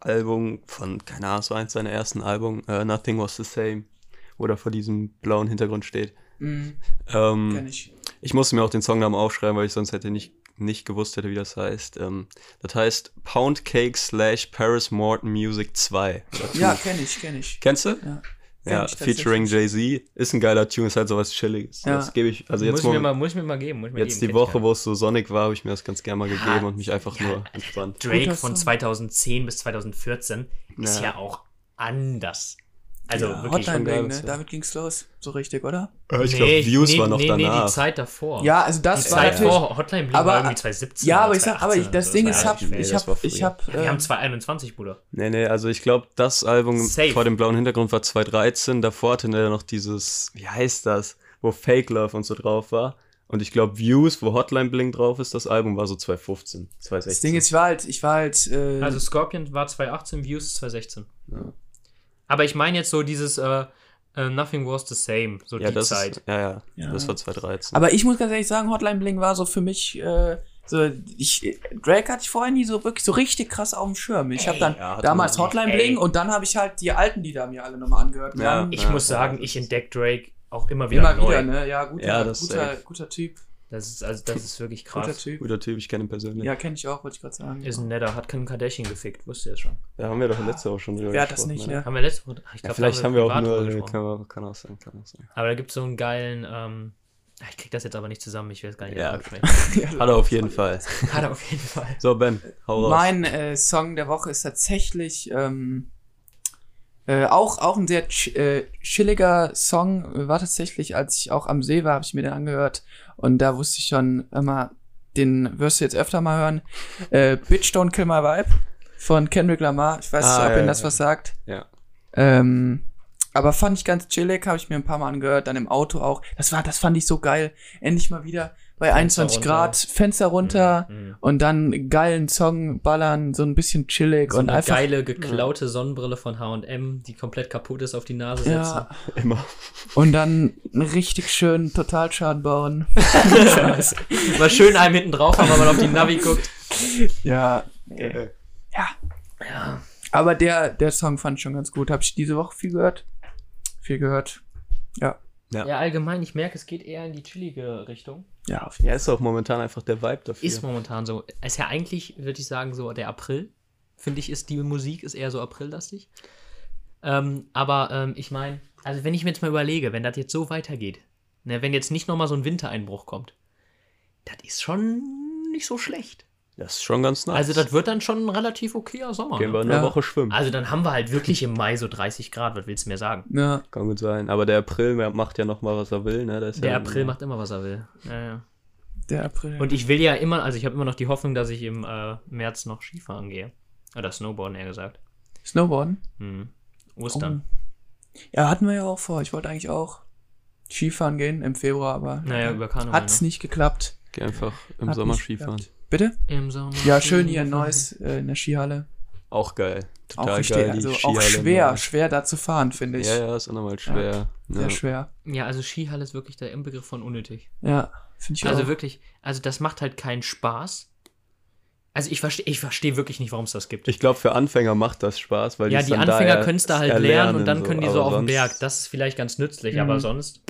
Speaker 2: Album, von, keine Ahnung, so eins seiner ersten Album, äh, Nothing Was the Same, wo er vor diesem blauen Hintergrund steht.
Speaker 4: Mhm.
Speaker 2: Ähm,
Speaker 4: Kenn ich.
Speaker 2: Ich musste mir auch den Songnamen aufschreiben, weil ich sonst hätte nicht, nicht gewusst hätte, wie das heißt. Ähm, das heißt Pound Cake slash Paris Morton Music 2. oder
Speaker 4: Ja,
Speaker 2: 2.
Speaker 4: kenn ich, kenn ich.
Speaker 2: Kennst du?
Speaker 4: Ja.
Speaker 2: Ja, featuring Jay-Z. Ist ein geiler Tune, ist halt sowas Chilliges.
Speaker 4: Ja.
Speaker 2: Das gebe ich, also jetzt,
Speaker 3: muss, ich mir mal, muss ich mir mal geben. Muss ich mir
Speaker 2: jetzt
Speaker 3: geben.
Speaker 2: die Woche, wo es so Sonic war, habe ich mir das ganz gerne mal
Speaker 3: Ja,
Speaker 2: gegeben und mich einfach
Speaker 3: ja,
Speaker 2: nur entspannt.
Speaker 3: Drake von
Speaker 4: Song.
Speaker 3: 2010 bis 2014 ist
Speaker 2: Ja.
Speaker 3: ja auch anders. Also
Speaker 2: Ja,
Speaker 3: wirklich.
Speaker 4: Hotline Bling, ne?
Speaker 2: ja.
Speaker 4: Damit ging's los. So richtig, oder?
Speaker 2: Äh, ich glaube, Views
Speaker 3: nee,
Speaker 2: war noch
Speaker 3: nee,
Speaker 2: danach.
Speaker 3: Nee, die Zeit davor.
Speaker 4: Ja, also
Speaker 3: die
Speaker 4: das war
Speaker 3: Zeit
Speaker 4: natürlich.
Speaker 3: vor Hotline Bling
Speaker 4: aber-
Speaker 3: war irgendwie 2017.
Speaker 4: Ja,
Speaker 3: oder
Speaker 4: aber ich sag, aber ich,
Speaker 3: 2018
Speaker 4: das
Speaker 3: oder
Speaker 4: Ding
Speaker 3: so.
Speaker 4: ist, hab,
Speaker 2: nee,
Speaker 4: ich hab, ich hab,
Speaker 3: Wir haben
Speaker 4: ähm,
Speaker 3: 2021, Bruder.
Speaker 2: Nee, nee, also ich glaube, das Album
Speaker 3: Safe.
Speaker 2: vor dem blauen Hintergrund war 2013. Davor hatte er noch dieses, wie heißt das, wo Fake Love und so drauf war. Und ich glaube, Views, wo Hotline Bling drauf ist, das Album war so 2015, 2016.
Speaker 4: das Ding ist, ich war halt, ich war halt, äh,
Speaker 3: Also Scorpion war 2018, Views 2016.
Speaker 2: Ja.
Speaker 3: Aber ich meine jetzt so dieses äh, äh, Nothing Was the Same, so
Speaker 2: ja,
Speaker 3: die
Speaker 2: das
Speaker 3: Zeit.
Speaker 2: Ist, ja, ja,
Speaker 4: Ja.
Speaker 2: das war 2013.
Speaker 4: aber ich muss ganz ehrlich sagen, Hotline Bling war so für mich, äh, so, ich, Drake hatte ich vorher nie so wirklich so richtig krass auf dem Schirm. Ich habe dann
Speaker 2: ja,
Speaker 4: damals Hotline
Speaker 3: Ey.
Speaker 4: Bling und dann habe ich halt die alten Lieder mir alle nochmal angehört.
Speaker 2: Ja.
Speaker 4: dann
Speaker 3: Ich
Speaker 2: Ja,
Speaker 3: muss
Speaker 2: ja,
Speaker 3: sagen, ich entdecke Drake auch immer wieder
Speaker 4: immer
Speaker 3: neu.
Speaker 4: wieder, ne? Ja, guter, guter, guter Typ.
Speaker 3: Das ist, also, das ist wirklich
Speaker 4: Guter
Speaker 3: krass.
Speaker 4: Typ.
Speaker 2: Guter Typ, ich kenne ihn persönlich.
Speaker 4: Ja, kenne ich auch, wollte ich gerade sagen.
Speaker 3: Ist ein netter, hat keinen Kardashian gefickt, wusste ihr schon.
Speaker 2: Da haben wir doch letzte Woche schon drüber
Speaker 4: Wer hat das nicht,
Speaker 2: ne?
Speaker 4: ne?
Speaker 3: Haben wir letzte Woche. Ich
Speaker 2: Ja,
Speaker 3: glaub,
Speaker 2: vielleicht haben wir auch
Speaker 3: privat
Speaker 2: nur,
Speaker 3: drüber gesprochen.
Speaker 2: kann, man- kann auch sein, kann auch sein.
Speaker 3: Aber da gibt es so einen geilen, ähm, ich krieg das jetzt aber nicht zusammen, ich will es gar nicht
Speaker 2: Ja.
Speaker 3: aussprechen. <laughs>
Speaker 2: Hat er auf jeden Fall. <laughs>
Speaker 3: Hat er auf jeden Fall.
Speaker 2: So, Ben, hau raus.
Speaker 4: Mein äh, Song der Woche ist tatsächlich ähm, äh, auch, auch ein sehr ch äh, chilliger Song. War tatsächlich, als ich auch am See war, habe ich mir den angehört. Und da wusste ich schon immer, den wirst du jetzt öfter mal hören. Äh, Bitch Don't Kill My Vibe von Kendrick Lamar. Ich weiß
Speaker 2: Ah,
Speaker 4: nicht, ob
Speaker 2: ja,
Speaker 4: Ihnen das
Speaker 2: ja.
Speaker 4: was sagt.
Speaker 2: Ja.
Speaker 4: Ähm, aber fand ich ganz chillig, habe ich mir ein paar Mal angehört, dann im Auto auch. Das war, das fand ich so geil. Endlich mal wieder bei
Speaker 3: Fenster
Speaker 4: 21
Speaker 3: runter.
Speaker 4: Grad, Fenster runter
Speaker 3: Mhm.
Speaker 4: und dann geilen Song ballern, so ein bisschen chillig
Speaker 3: So
Speaker 4: und
Speaker 3: eine
Speaker 4: einfach.
Speaker 3: geile, geklaute Sonnenbrille von H&M, die komplett kaputt ist, auf die Nase setzen.
Speaker 4: ja,
Speaker 2: Immer.
Speaker 4: und dann einen richtig schönen Totalschaden bauen. <laughs>
Speaker 3: Mal schön einem hinten drauf haben, wenn man auf die Navi guckt.
Speaker 4: ja,
Speaker 2: Äh,
Speaker 3: Ja.
Speaker 4: aber der, der Song fand ich schon ganz gut. Habe ich diese Woche viel gehört? Viel gehört. Ja.
Speaker 2: Ja.
Speaker 3: Ja, allgemein, ich merke, es geht eher in die chillige Richtung.
Speaker 4: Ja,
Speaker 2: ja, ist auch momentan einfach der Vibe dafür.
Speaker 3: Ist momentan so. Ist ja eigentlich, würde ich sagen, so der April. Finde ich, ist die Musik ist eher so aprillastig. Ähm, aber ähm, ich meine, also wenn ich mir jetzt mal überlege, wenn das jetzt so weitergeht, ne, wenn jetzt nicht nochmal so ein Wintereinbruch kommt, das ist schon nicht so schlecht.
Speaker 2: Das ist schon ganz nice.
Speaker 3: Also das wird dann schon ein relativ okayer Sommer.
Speaker 2: Gehen wir
Speaker 3: Ne?
Speaker 2: eine
Speaker 4: Ja.
Speaker 2: Woche schwimmen.
Speaker 3: Also dann haben wir halt wirklich im Mai so 30 Grad, was willst du mir sagen?
Speaker 4: Ja.
Speaker 2: Kann gut sein. Aber der April macht ja noch mal, was er will. Ne? Da ist
Speaker 3: Der
Speaker 2: ja,
Speaker 3: April macht immer, was er will. Ja, ja.
Speaker 4: Der April.
Speaker 3: Und ich will ja immer, also ich habe immer noch die Hoffnung, dass ich im äh, März noch Skifahren gehe. Oder Snowboarden, eher gesagt.
Speaker 4: Snowboarden?
Speaker 3: Hm. Ostern.
Speaker 4: Ja, hatten wir ja auch vor. Ich wollte eigentlich auch Skifahren gehen im Februar, aber
Speaker 3: Naja, über Karneval.
Speaker 4: hat's
Speaker 3: ne?
Speaker 4: nicht geklappt.
Speaker 2: Geh einfach im
Speaker 4: Hat
Speaker 2: Sommer Skifahren.
Speaker 4: geklappt. Bitte?
Speaker 3: Im Sommer.
Speaker 4: Ja, schön hier in
Speaker 3: Skifahren.
Speaker 4: Neuss äh, in der Skihalle.
Speaker 2: Auch geil. Total
Speaker 4: auch richtig,
Speaker 2: geil.
Speaker 4: also auch schwer,
Speaker 2: neu.
Speaker 4: schwer da zu fahren, finde ich.
Speaker 2: Ja, ja, ist auch nochmal schwer.
Speaker 4: Sehr
Speaker 2: ja.
Speaker 4: schwer.
Speaker 3: Ja, also Skihalle ist wirklich der Inbegriff von unnötig.
Speaker 4: Ja, finde ich
Speaker 3: Also
Speaker 4: auch.
Speaker 3: wirklich, also das macht halt keinen Spaß. Also ich verstehe ich versteh wirklich nicht, warum es das gibt.
Speaker 2: Ich glaube, für Anfänger macht das Spaß, weil
Speaker 3: ja, die
Speaker 2: dann da
Speaker 3: Anfänger
Speaker 2: er-
Speaker 3: können es da halt lernen und dann können die so auf den Berg. Das ist vielleicht ganz nützlich,
Speaker 4: Mhm.
Speaker 3: aber sonst.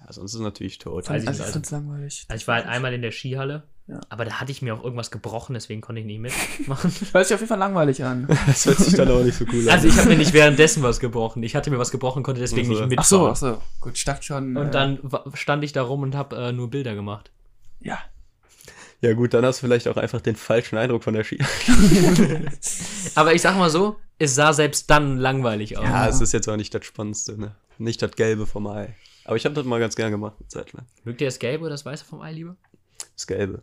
Speaker 2: Ja, sonst ist es natürlich tot.
Speaker 3: weiß ich
Speaker 4: also langweilig.
Speaker 3: Also ich war halt einmal in der Skihalle,
Speaker 4: Ja.
Speaker 3: aber da hatte ich mir auch irgendwas gebrochen, deswegen konnte ich nicht mitmachen. <laughs>
Speaker 4: Hört sich auf jeden Fall langweilig an.
Speaker 2: Das hört sich dann auch nicht so cool an.
Speaker 3: Also ich habe mir nicht währenddessen was gebrochen. Ich hatte mir was gebrochen, konnte deswegen
Speaker 2: Ach so.
Speaker 3: nicht
Speaker 4: Ach so, ach so. Gut, ich dachte schon.
Speaker 3: Und
Speaker 4: äh,
Speaker 3: dann stand ich da rum und habe äh, nur Bilder gemacht.
Speaker 4: Ja.
Speaker 2: ja gut, dann hast du vielleicht auch einfach den falschen Eindruck von der Ski. <laughs> <laughs>
Speaker 3: Aber ich sag mal so, es sah selbst dann langweilig aus.
Speaker 2: Ja, es ist jetzt auch nicht das Spannendste, ne? Nicht das Gelbe vom Ei. Aber ich habe das mal ganz gern gemacht, eine Zeit lang.
Speaker 3: Mögt ihr das Gelbe oder das Weiße vom Ei lieber?
Speaker 2: Das Gelbe.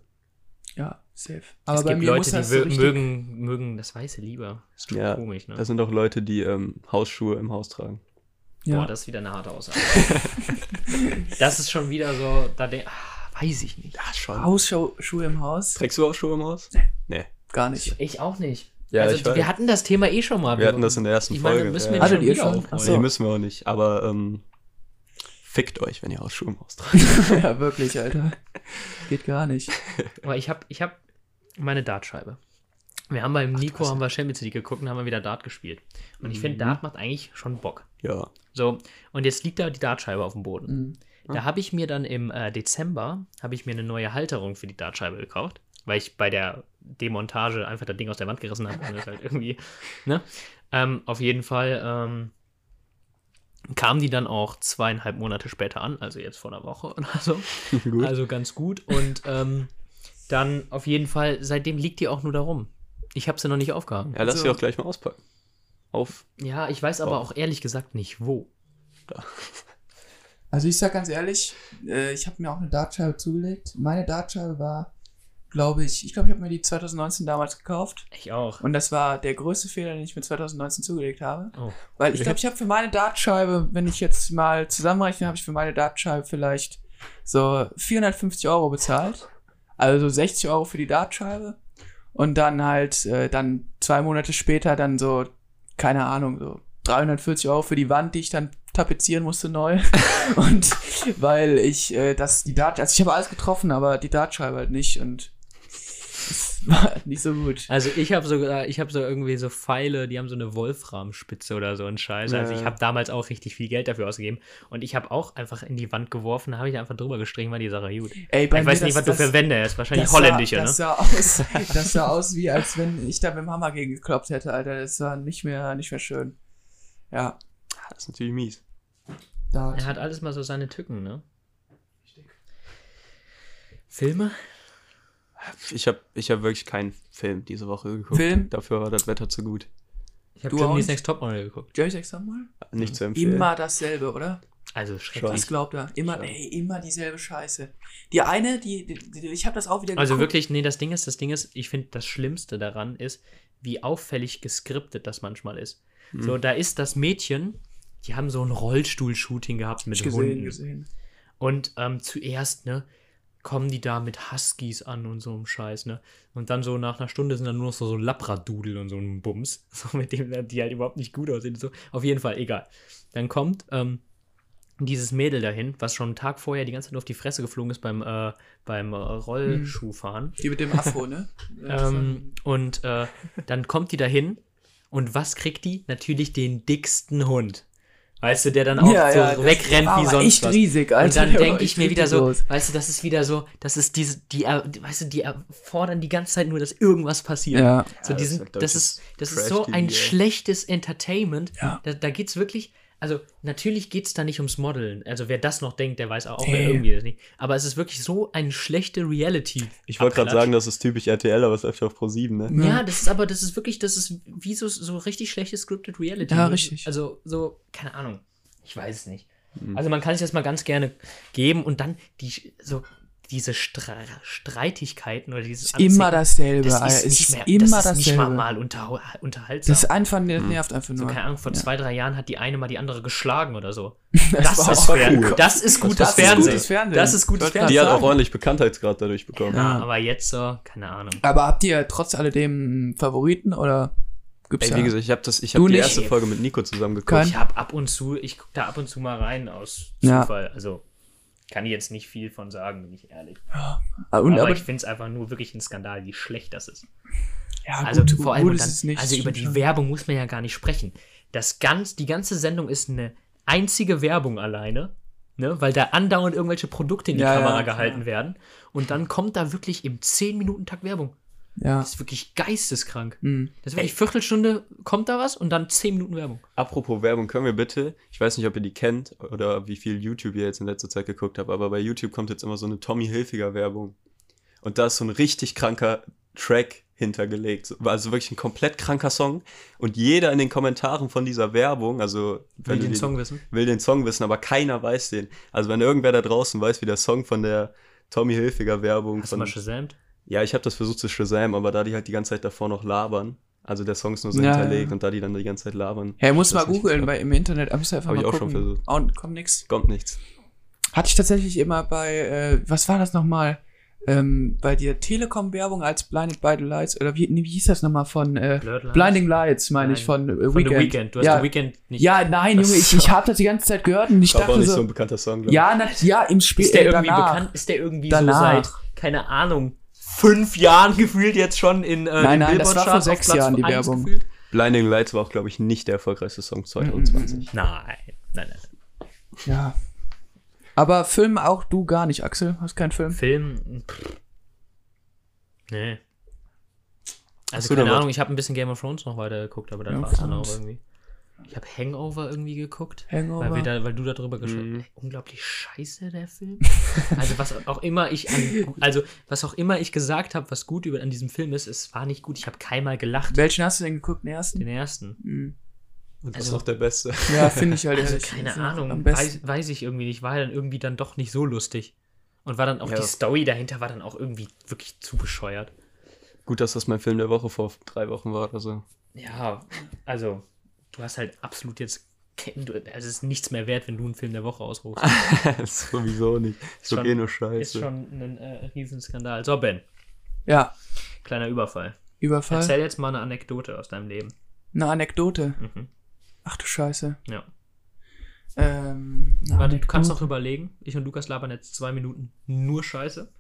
Speaker 4: Ja, safe. Aber
Speaker 3: es
Speaker 4: bei
Speaker 3: gibt
Speaker 4: mir
Speaker 3: Leute,
Speaker 4: muss
Speaker 3: die
Speaker 4: das so
Speaker 3: mögen, mögen das Weiße lieber. Ist schon
Speaker 2: Ja,
Speaker 3: komisch, ne?
Speaker 2: Das sind auch Leute, die ähm, Hausschuhe im Haus tragen.
Speaker 4: Ja.
Speaker 3: Boah, das ist wieder eine harte Aussage. <laughs> das ist schon wieder so, da denk, ah, weiß ich nicht.
Speaker 2: Ja, schon.
Speaker 4: Hausschuhe im Haus?
Speaker 2: Trägst du Hausschuhe im Haus? Nee.
Speaker 4: Gar nicht.
Speaker 3: Ich auch nicht.
Speaker 2: Ja,
Speaker 3: also wir hatten das Thema eh schon mal.
Speaker 2: Wir hatten das in der ersten
Speaker 3: ich meine,
Speaker 2: Folge.
Speaker 3: müssen wir
Speaker 2: ja.
Speaker 3: nicht
Speaker 4: Hattet
Speaker 3: schon
Speaker 4: ihr schon?
Speaker 2: Nee, müssen wir auch nicht. Aber ähm, fickt euch, wenn ihr Hausschuhe im Haus tragt. <laughs>
Speaker 4: ja, wirklich, Alter. Geht gar nicht. <laughs>
Speaker 3: Aber ich habe ich hab meine Dartscheibe. Wir haben beim Nico haben wir Champions League geguckt und haben wir wieder Dart gespielt. Und ich finde, Dart macht eigentlich schon Bock.
Speaker 2: ja.
Speaker 3: So, und jetzt liegt da die Dartscheibe auf dem Boden.
Speaker 4: Mhm.
Speaker 3: Da habe ich mir dann im äh, Dezember habe ich mir eine neue Halterung für die Dartscheibe gekauft, weil ich bei der Demontage einfach das Ding aus der Wand gerissen habe und das halt irgendwie, ne? Ähm, auf jeden Fall ähm, kam die dann auch zweieinhalb Monate später an, also jetzt vor einer Woche oder so. <laughs>
Speaker 2: Gut.
Speaker 3: Also ganz gut. Und ähm, dann auf jeden Fall, seitdem liegt die auch nur da rum. Ich habe sie noch nicht aufgehangen.
Speaker 2: ja, lass
Speaker 4: So.
Speaker 2: sie auch gleich mal auspacken. Auf.
Speaker 3: Ja, ich weiß aber
Speaker 2: Oh.
Speaker 3: auch ehrlich gesagt nicht wo.
Speaker 4: Also ich sag ganz ehrlich, äh, ich habe mir auch eine Dartscheibe zugelegt. Meine Dartscheibe war, glaube ich, ich glaube, ich habe mir die 2019 damals gekauft.
Speaker 3: Ich auch.
Speaker 4: Und das war der größte Fehler, den ich mir 2019 zugelegt habe.
Speaker 3: Oh.
Speaker 4: Weil ich glaube, ich habe für meine Dartscheibe, wenn ich jetzt mal zusammenrechne, habe ich für meine Dartscheibe vielleicht so 450 Euro bezahlt. Also 60 Euro für die Dartscheibe. Und dann halt, äh, dann zwei Monate später dann so, keine Ahnung, so 340 Euro für die Wand, die ich dann tapezieren musste neu. <laughs> und weil ich äh, das, die Dart, also ich habe alles getroffen, aber die Dartscheibe halt nicht und es war <laughs> nicht so gut.
Speaker 3: Also ich habe sogar, ich habe so irgendwie so Pfeile, die haben so eine Wolframspitze oder so ein Scheiß. Also ich habe damals auch richtig viel Geld dafür ausgegeben und ich habe auch einfach in die Wand geworfen, habe ich einfach drüber gestrichen, war die Sache gut.
Speaker 4: Ey, bei
Speaker 3: ich weiß nicht,
Speaker 4: das-
Speaker 3: was du
Speaker 4: das-
Speaker 3: für Wände hast, wahrscheinlich
Speaker 4: Das
Speaker 3: holländische,
Speaker 4: sah,
Speaker 3: ne?
Speaker 4: das Sah aus, <laughs> das sah aus, wie als wenn ich da mit dem Hammer gegen geklopft hätte, Alter. Das war nicht mehr, nicht mehr schön. Ja,
Speaker 2: Das ist natürlich mies.
Speaker 4: da.
Speaker 3: Er hat alles mal so seine Tücken, ne? Filme?
Speaker 2: Ich habe ich hab wirklich keinen Film diese Woche geguckt.
Speaker 4: Film?
Speaker 2: Dafür war das Wetter zu gut.
Speaker 3: Ich habe Germany's? Next Topmodel geguckt.
Speaker 4: Jerry Sex mal?
Speaker 2: Nicht zu empfehlen.
Speaker 4: Immer dasselbe, oder?
Speaker 3: Also
Speaker 4: Was
Speaker 3: schrecklich.
Speaker 4: glaubt er? Immer,
Speaker 2: Schon.
Speaker 4: ey, immer dieselbe Scheiße. Die eine, die, die, die ich habe das auch wieder
Speaker 3: Also
Speaker 4: geguckt.
Speaker 3: wirklich, nee, das Ding ist, das Ding ist, ich finde, das Schlimmste daran ist, wie auffällig geskriptet das manchmal ist.
Speaker 2: Hm.
Speaker 3: So, da ist das Mädchen, die haben so ein Rollstuhl-Shooting gehabt mit
Speaker 4: gesehen,
Speaker 3: Hunden.
Speaker 4: gesehen.
Speaker 3: Und ähm, zuerst, ne, kommen die da mit Huskies an und so einem Scheiß, ne? Und dann so nach einer Stunde sind dann nur noch so, so Labradudel und so ein Bums, <laughs> so mit dem die halt überhaupt nicht gut aussehen. So. Auf jeden Fall, egal. Dann kommt ähm, dieses Mädel dahin, was schon einen Tag vorher die ganze Zeit nur auf die Fresse geflogen ist beim, äh, beim äh, Rollschuhfahren.
Speaker 4: Die mit dem Afro, ne? <laughs>
Speaker 3: Ähm, und äh, dann kommt die dahin und was kriegt die? Natürlich den dicksten Hund. Weißt du, der dann auch
Speaker 4: Ja,
Speaker 3: so
Speaker 4: ja, das
Speaker 3: wegrennt
Speaker 4: war
Speaker 3: wie sonst
Speaker 4: echt
Speaker 3: was.
Speaker 4: riesig, Alter.
Speaker 3: Und dann denke ich mir wieder so,
Speaker 4: groß.
Speaker 3: weißt du, das ist wieder so, das ist diese, die, weißt du, die erfordern die ganze Zeit nur, dass irgendwas passiert.
Speaker 4: Ja.
Speaker 3: So
Speaker 2: Ja,
Speaker 3: diesen,
Speaker 2: das ist, glaub
Speaker 3: das ist, das ist so ein schlechtes Entertainment.
Speaker 4: Ja.
Speaker 3: Da, da geht es wirklich, also natürlich geht es da nicht ums Modeln. Also wer das noch denkt, der weiß auch
Speaker 4: Nee.
Speaker 3: irgendwie das nicht. Aber es ist wirklich so eine schlechte Reality.
Speaker 2: Ich wollte gerade sagen, das ist typisch RTL, aber es läuft auf Pro7, ne?
Speaker 4: Ja.
Speaker 3: Ja, das ist aber, das ist wirklich, das ist wie so, so richtig schlechte Scripted Reality.
Speaker 4: Ja, richtig.
Speaker 3: Also, so, keine Ahnung. Ich weiß es nicht.
Speaker 2: Mhm.
Speaker 3: Also, man kann sich das mal ganz gerne geben und dann die, so, diese Stra Streitigkeiten oder dieses
Speaker 4: Ist immer dasselbe,
Speaker 3: das
Speaker 4: Alter.
Speaker 3: ist
Speaker 4: Es
Speaker 3: nicht
Speaker 4: ist
Speaker 3: mehr,
Speaker 4: immer
Speaker 3: das ist nicht mal,
Speaker 4: dasselbe.
Speaker 3: mal unter, unterhaltsam.
Speaker 4: Das ist einfach, das nervt einfach
Speaker 3: so,
Speaker 4: nur.
Speaker 3: keine Ahnung, vor
Speaker 4: Ja.
Speaker 3: zwei, drei Jahren hat die eine mal die andere geschlagen oder so. <laughs>
Speaker 4: Das
Speaker 3: Das, ist,
Speaker 2: cool.
Speaker 3: das ist gutes
Speaker 4: Das ist
Speaker 3: Fernsehen.
Speaker 4: gutes Fernsehen.
Speaker 3: Das ist gutes Fernsehen.
Speaker 2: Die hat auch ordentlich Bekanntheitsgrad dadurch bekommen.
Speaker 3: Ja,
Speaker 4: Ja.
Speaker 3: aber jetzt so, keine Ahnung.
Speaker 4: Aber habt ihr trotz alledem einen Favoriten oder gibt's
Speaker 2: Ey,
Speaker 4: ja?
Speaker 2: wie gesagt, ich habe das, ich habe die
Speaker 4: nicht?
Speaker 2: erste Folge mit Nico zusammen geguckt.
Speaker 3: Ich habe ab und zu, ich gucke da ab und zu mal rein aus
Speaker 4: Ja.
Speaker 3: Zufall. Also kann ich jetzt nicht viel von sagen, bin ich ehrlich.
Speaker 4: Ah, und,
Speaker 3: aber,
Speaker 4: aber,
Speaker 3: ich finde es einfach nur wirklich ein Skandal, wie schlecht das ist.
Speaker 4: ja,
Speaker 3: Also
Speaker 4: gut,
Speaker 3: vor allem
Speaker 4: gut
Speaker 3: dann,
Speaker 4: es nicht,
Speaker 3: also über die
Speaker 4: schon.
Speaker 3: Werbung muss man ja gar nicht sprechen. Das ganz, die ganze Sendung ist eine einzige Werbung alleine, ne? weil da andauernd irgendwelche Produkte in die
Speaker 4: Ja,
Speaker 3: Kamera
Speaker 4: ja,
Speaker 3: gehalten
Speaker 4: ja.
Speaker 3: werden. Und dann kommt da wirklich im 10-Minuten-Takt Werbung.
Speaker 4: Ja.
Speaker 3: Das ist wirklich geisteskrank.
Speaker 4: Hm.
Speaker 3: Das ist wirklich Viertelstunde kommt da was und dann 10 Minuten Werbung.
Speaker 2: Apropos Werbung, können wir bitte, ich weiß nicht, ob ihr die kennt oder wie viel YouTube ihr jetzt in letzter Zeit geguckt habt, aber bei YouTube kommt jetzt immer so eine Tommy Hilfiger Werbung. Und da ist so ein richtig kranker Track hintergelegt. So- Also wirklich ein komplett kranker Song. Und jeder in den Kommentaren von dieser Werbung, also
Speaker 3: Will
Speaker 2: du
Speaker 3: den
Speaker 2: die-
Speaker 3: Song wissen?
Speaker 2: will den Song wissen, aber keiner weiß den. Also wenn irgendwer da draußen weiß, wie der Song von der Tommy Hilfiger Werbung
Speaker 3: Hast du
Speaker 2: von
Speaker 3: mal shazamt?
Speaker 2: Ja, ich habe das versucht zu Shazam, aber da die halt die ganze Zeit davor noch labern, also der Song ist nur so
Speaker 4: Ja,
Speaker 2: hinterlegt
Speaker 4: ja.
Speaker 2: und da die dann die ganze Zeit labern,
Speaker 4: Ja, muss mal googeln bei, im Internet, aber ich einfach
Speaker 2: Hab
Speaker 4: mal
Speaker 2: ich auch schon
Speaker 4: gucken.
Speaker 2: versucht.
Speaker 4: Und kommt nix.
Speaker 2: kommt nichts.
Speaker 4: Hatte ich tatsächlich immer bei, äh, was war das nochmal? Ähm, bei der Telekom-Werbung als Blinded by the Lights, oder wie, nee, wie hieß das nochmal von, äh,
Speaker 3: Blurred Lines?
Speaker 4: Blinding Lights, meine ich, von, äh,
Speaker 3: Von
Speaker 4: Weekend.
Speaker 3: The Weekend. Du hast
Speaker 4: ja,
Speaker 3: The Weekend nicht.
Speaker 4: ja, nein, Junge, ich, ich habe das die ganze Zeit gehört und ich
Speaker 2: Aber auch
Speaker 4: dachte
Speaker 2: nicht so,
Speaker 4: so,
Speaker 2: ein bekannter Song, glaub ich.
Speaker 4: ja, na, ja, im Spiel,
Speaker 3: Ist der
Speaker 4: äh,
Speaker 3: irgendwie
Speaker 4: danach.
Speaker 3: bekannt? Ist der irgendwie
Speaker 4: Danach.
Speaker 3: so seit, keine Ahnung, fünf Jahren gefühlt jetzt schon in äh,
Speaker 4: Nein, nein, das war vor sechs Jahren die Werbung.
Speaker 3: gefühlt?
Speaker 2: Blinding Lights war auch, glaube ich, nicht der erfolgreichste Song 2020.
Speaker 3: Nein, nein, nein.
Speaker 4: Ja. Aber Film auch du gar nicht, Axel? Hast keinen Film?
Speaker 3: Film. Pff. Nee. Also keine Ahnung, ich habe ein bisschen Game of Thrones noch weiter geguckt, aber dann
Speaker 4: Game
Speaker 3: war es dann auch irgendwie. Ich habe Hangover irgendwie geguckt.
Speaker 4: Hangover.
Speaker 3: Weil, wir da, weil du darüber gesprochen hast. Unglaublich scheiße, der Film. <laughs> also, was auch immer ich an, also, was auch immer ich gesagt habe, was gut über, an diesem Film ist, es war nicht gut. Ich habe keinmal gelacht.
Speaker 4: Welchen hast du denn geguckt, den ersten?
Speaker 3: Den ersten.
Speaker 4: Hm.
Speaker 2: Und das
Speaker 3: Also-
Speaker 2: ist auch der beste.
Speaker 4: Ja, finde ich halt
Speaker 3: Also, keine Ahnung. Weiß, weiß ich irgendwie nicht. War dann irgendwie dann doch nicht so lustig. Und war dann auch
Speaker 2: Ja.
Speaker 3: die Story dahinter war dann auch irgendwie wirklich zu bescheuert.
Speaker 2: Gut, dass das mein Film der Woche vor drei Wochen war oder so.
Speaker 3: Ja, also, du hast halt absolut jetzt. Es ist nichts mehr wert, wenn du einen Film der Woche ausrufst. <laughs>
Speaker 2: Sowieso nicht. Ist doch
Speaker 3: Schon-
Speaker 2: eh nur
Speaker 3: Ist
Speaker 2: scheiße.
Speaker 3: schon ein äh, Riesenskandal. So, Ben,
Speaker 4: Ja,
Speaker 3: kleiner Überfall.
Speaker 4: Überfall.
Speaker 3: Erzähl jetzt mal eine Anekdote aus deinem Leben.
Speaker 4: Eine Anekdote.
Speaker 3: Mhm.
Speaker 4: Ach du Scheiße.
Speaker 3: Ja.
Speaker 4: Ähm,
Speaker 3: Warte, du kannst noch überlegen. Ich und Lukas labern jetzt zwei Minuten nur Scheiße.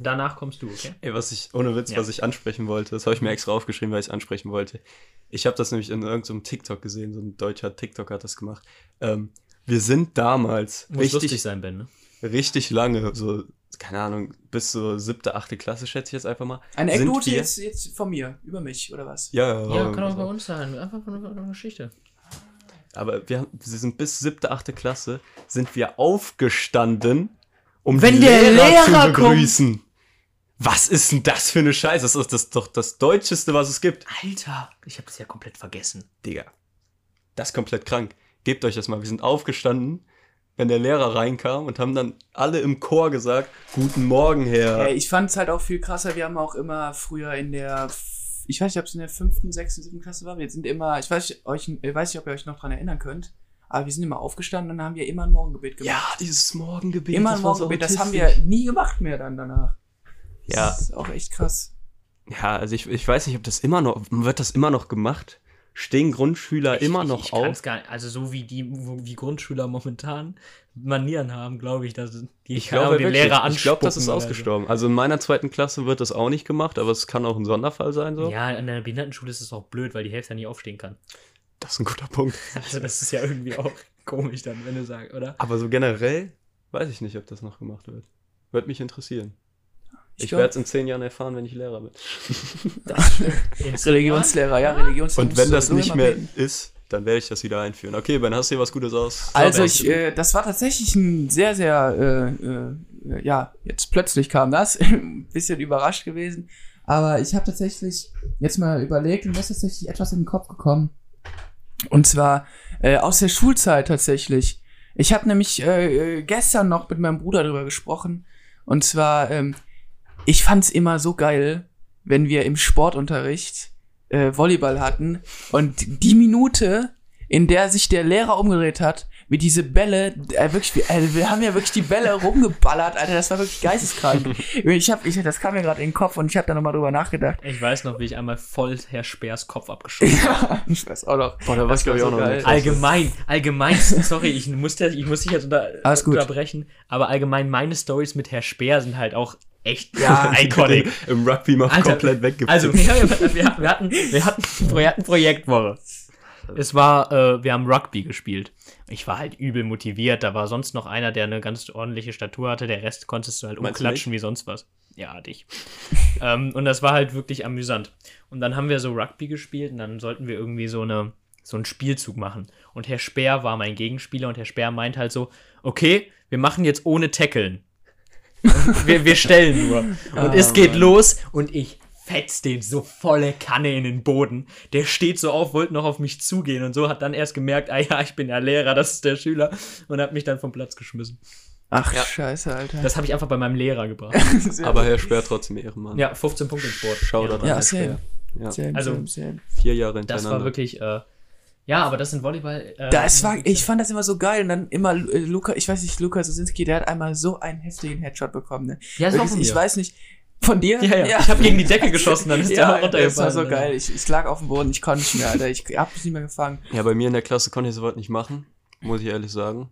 Speaker 3: Danach kommst du, okay?
Speaker 2: Ey, was ich, ohne Witz,
Speaker 3: Ja.
Speaker 2: was ich ansprechen wollte, das habe ich mir extra aufgeschrieben, weil ich es ansprechen wollte. Ich habe das nämlich in irgendeinem TikTok gesehen, so ein deutscher TikTok hat das gemacht. Ähm, wir sind damals
Speaker 3: Muss lustig
Speaker 2: richtig,
Speaker 3: sein, Ben, ne?
Speaker 2: richtig lange, so, keine Ahnung, bis so siebte, achte Klasse, schätze ich jetzt einfach mal.
Speaker 4: Eine Anekdote jetzt, jetzt von mir, über mich, oder was?
Speaker 2: Ja, ja,
Speaker 3: Ja, kann auch bei uns sein. Einfach von einer, von einer Geschichte.
Speaker 2: Aber wir, haben- wir sind bis siebte, achte Klasse, sind wir aufgestanden, um
Speaker 3: Wenn
Speaker 2: die
Speaker 3: der
Speaker 2: Lehrer,
Speaker 3: Lehrer
Speaker 2: zu begrüßen. Was ist denn das für eine Scheiße? Das ist das doch das Deutscheste, was es gibt.
Speaker 3: Alter, ich habe das ja komplett vergessen.
Speaker 2: Digga. Das ist komplett krank. Gebt euch das mal. Wir sind aufgestanden, wenn der Lehrer reinkam und haben dann alle im Chor gesagt, Guten Morgen, Herr.
Speaker 4: Äh, ich fand es halt auch viel krasser. Wir haben auch immer früher in der, ich weiß nicht, ob es in der fünften, sechsten, siebten Klasse war. Wir sind immer, ich weiß nicht, euch, ich weiß nicht, ob ihr euch noch dran erinnern könnt, aber wir sind immer aufgestanden und dann haben wir immer ein Morgengebet gemacht.
Speaker 2: ja, dieses Morgengebet.
Speaker 4: immer ein Morgengebet. Das haben wir nie gemacht mehr dann danach.
Speaker 2: Ja.
Speaker 4: Das ist auch echt krass.
Speaker 2: Ja, also ich, ich weiß nicht, ob das immer noch, wird das immer noch gemacht? Stehen Grundschüler immer
Speaker 3: ich,
Speaker 2: noch
Speaker 3: ich
Speaker 2: auf?
Speaker 3: Gar nicht, also so wie die, wie Grundschüler momentan Manieren haben, glaube ich, dass die
Speaker 2: Ich glaube,
Speaker 3: den
Speaker 2: wirklich.
Speaker 3: Lehrer
Speaker 2: ich glaube, das ist
Speaker 3: oder so.
Speaker 2: ausgestorben. Also in meiner zweiten Klasse wird das auch nicht gemacht, aber es kann auch ein Sonderfall sein. So.
Speaker 3: Ja, an der Behindertenschule ist es auch blöd, weil die Hälfte ja nicht aufstehen kann.
Speaker 2: Das ist ein guter Punkt. <laughs>
Speaker 3: Also das ist ja irgendwie auch komisch dann, wenn du sagst, oder?
Speaker 2: Aber so generell weiß ich nicht, ob das noch gemacht wird. Würde mich interessieren. Ich,
Speaker 4: glaub-
Speaker 2: werde es in zehn Jahren erfahren, wenn ich Lehrer bin. <laughs> <laughs>
Speaker 4: Religionslehrer, ja, Religionslehrer.
Speaker 2: Und wenn das nicht mehr
Speaker 4: beten.
Speaker 2: ist, dann werde ich das wieder einführen. Okay, Ben, hast du dir was Gutes aus?
Speaker 4: Also ich, äh, das war tatsächlich ein sehr, sehr, äh, äh, ja, jetzt plötzlich kam das, ein bisschen überrascht gewesen. Aber ich habe tatsächlich jetzt mal überlegt und mir ist tatsächlich etwas in den Kopf gekommen. Und zwar äh, aus der Schulzeit tatsächlich. Ich habe nämlich äh, äh, gestern noch mit meinem Bruder darüber gesprochen. Und zwar, ähm, ich fand's immer so geil, wenn wir im Sportunterricht äh, Volleyball hatten und die Minute, in der sich der Lehrer umgedreht hat, wie diese Bälle, äh, wirklich, wir, äh, wir haben ja wirklich die Bälle rumgeballert, Alter, das war wirklich geisteskrank. <laughs> ich hab, ich, das kam mir gerade in den Kopf und ich habe da nochmal drüber nachgedacht.
Speaker 3: Ich weiß noch, wie ich einmal voll Herr Speers Kopf abgeschossen habe.
Speaker 4: Ja, <laughs> ich weiß auch noch.
Speaker 2: Boah, da weiß
Speaker 4: Das
Speaker 2: glaube ich auch noch
Speaker 4: geil.
Speaker 2: nicht.
Speaker 3: Allgemein, allgemein, sorry, ich muss, das, ich muss dich jetzt unter,
Speaker 4: Alles gut.
Speaker 3: unterbrechen, aber allgemein meine Stories mit Herr Speer sind halt auch echt
Speaker 4: Ja, <laughs>
Speaker 3: iconic.
Speaker 2: Im Rugby mal komplett weggepfiffen.
Speaker 3: Also, wir, wir, wir, wir, hatten, wir, hatten, wir hatten Projektwoche. Es war, äh, wir haben Rugby gespielt. Ich war halt übel motiviert. Da war sonst noch einer, der eine ganz ordentliche Statur hatte. Der Rest konntest du halt
Speaker 2: Meinst du
Speaker 3: umklatschen wie sonst was. Ja, dich. <laughs> ähm, und das war halt wirklich amüsant. Und dann haben wir so Rugby gespielt und dann sollten wir irgendwie so eine so einen Spielzug machen. Und Herr Speer war mein Gegenspieler und Herr Speer meint halt so, okay, wir machen jetzt ohne Tackeln. <laughs> wir, wir stellen nur. Und
Speaker 4: Ah,
Speaker 3: es geht
Speaker 4: Mann.
Speaker 3: los und ich fetz den so volle Kanne in den Boden. Der steht so auf, wollte noch auf mich zugehen und so, hat dann erst gemerkt, ah ja, ich bin der Lehrer, das ist der Schüler und hat mich dann vom Platz geschmissen.
Speaker 4: Ach,
Speaker 2: Ja.
Speaker 4: scheiße, Alter.
Speaker 3: Das habe ich einfach bei meinem Lehrer gebracht. <laughs>
Speaker 4: Sehr
Speaker 2: Aber. Herr Speer trotzdem Ehrenmann.
Speaker 3: ja, 15 Punkte im Sport.
Speaker 2: Shoutout an
Speaker 4: Ja,
Speaker 2: Herr
Speaker 4: same.
Speaker 2: Speer. Ja.
Speaker 4: Same,
Speaker 3: Also-
Speaker 4: same, same.
Speaker 2: Vier Jahre
Speaker 3: Das
Speaker 2: hintereinander.
Speaker 3: war wirklich, äh, ja, aber das sind Volleyball. Äh,
Speaker 4: Das war, ich fand das immer so geil und dann immer äh, Luca, ich weiß nicht, Luca Sosinski, der hat einmal so einen heftigen Headshot bekommen, ne?
Speaker 3: Ja, das war
Speaker 4: Wirklich,
Speaker 3: von
Speaker 4: ich weiß nicht, von dir?
Speaker 3: Ja, ja. Ich habe gegen die Decke geschossen, dann ist der
Speaker 4: ja,
Speaker 3: runtergefallen.
Speaker 4: das war so geil. Ich, ich lag auf dem Boden, ich konnte nicht mehr, Alter. Ich hab mich nicht mehr gefangen.
Speaker 2: Ja, bei mir in der Klasse konnte ich sowas nicht machen, muss ich ehrlich sagen.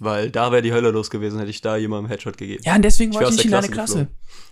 Speaker 2: Weil da wäre die Hölle los gewesen, hätte ich da jemandem Headshot gegeben.
Speaker 4: Ja, und deswegen
Speaker 2: Ich
Speaker 4: wollte ich nicht
Speaker 2: der
Speaker 4: in deine
Speaker 2: Klasse
Speaker 4: Klasse.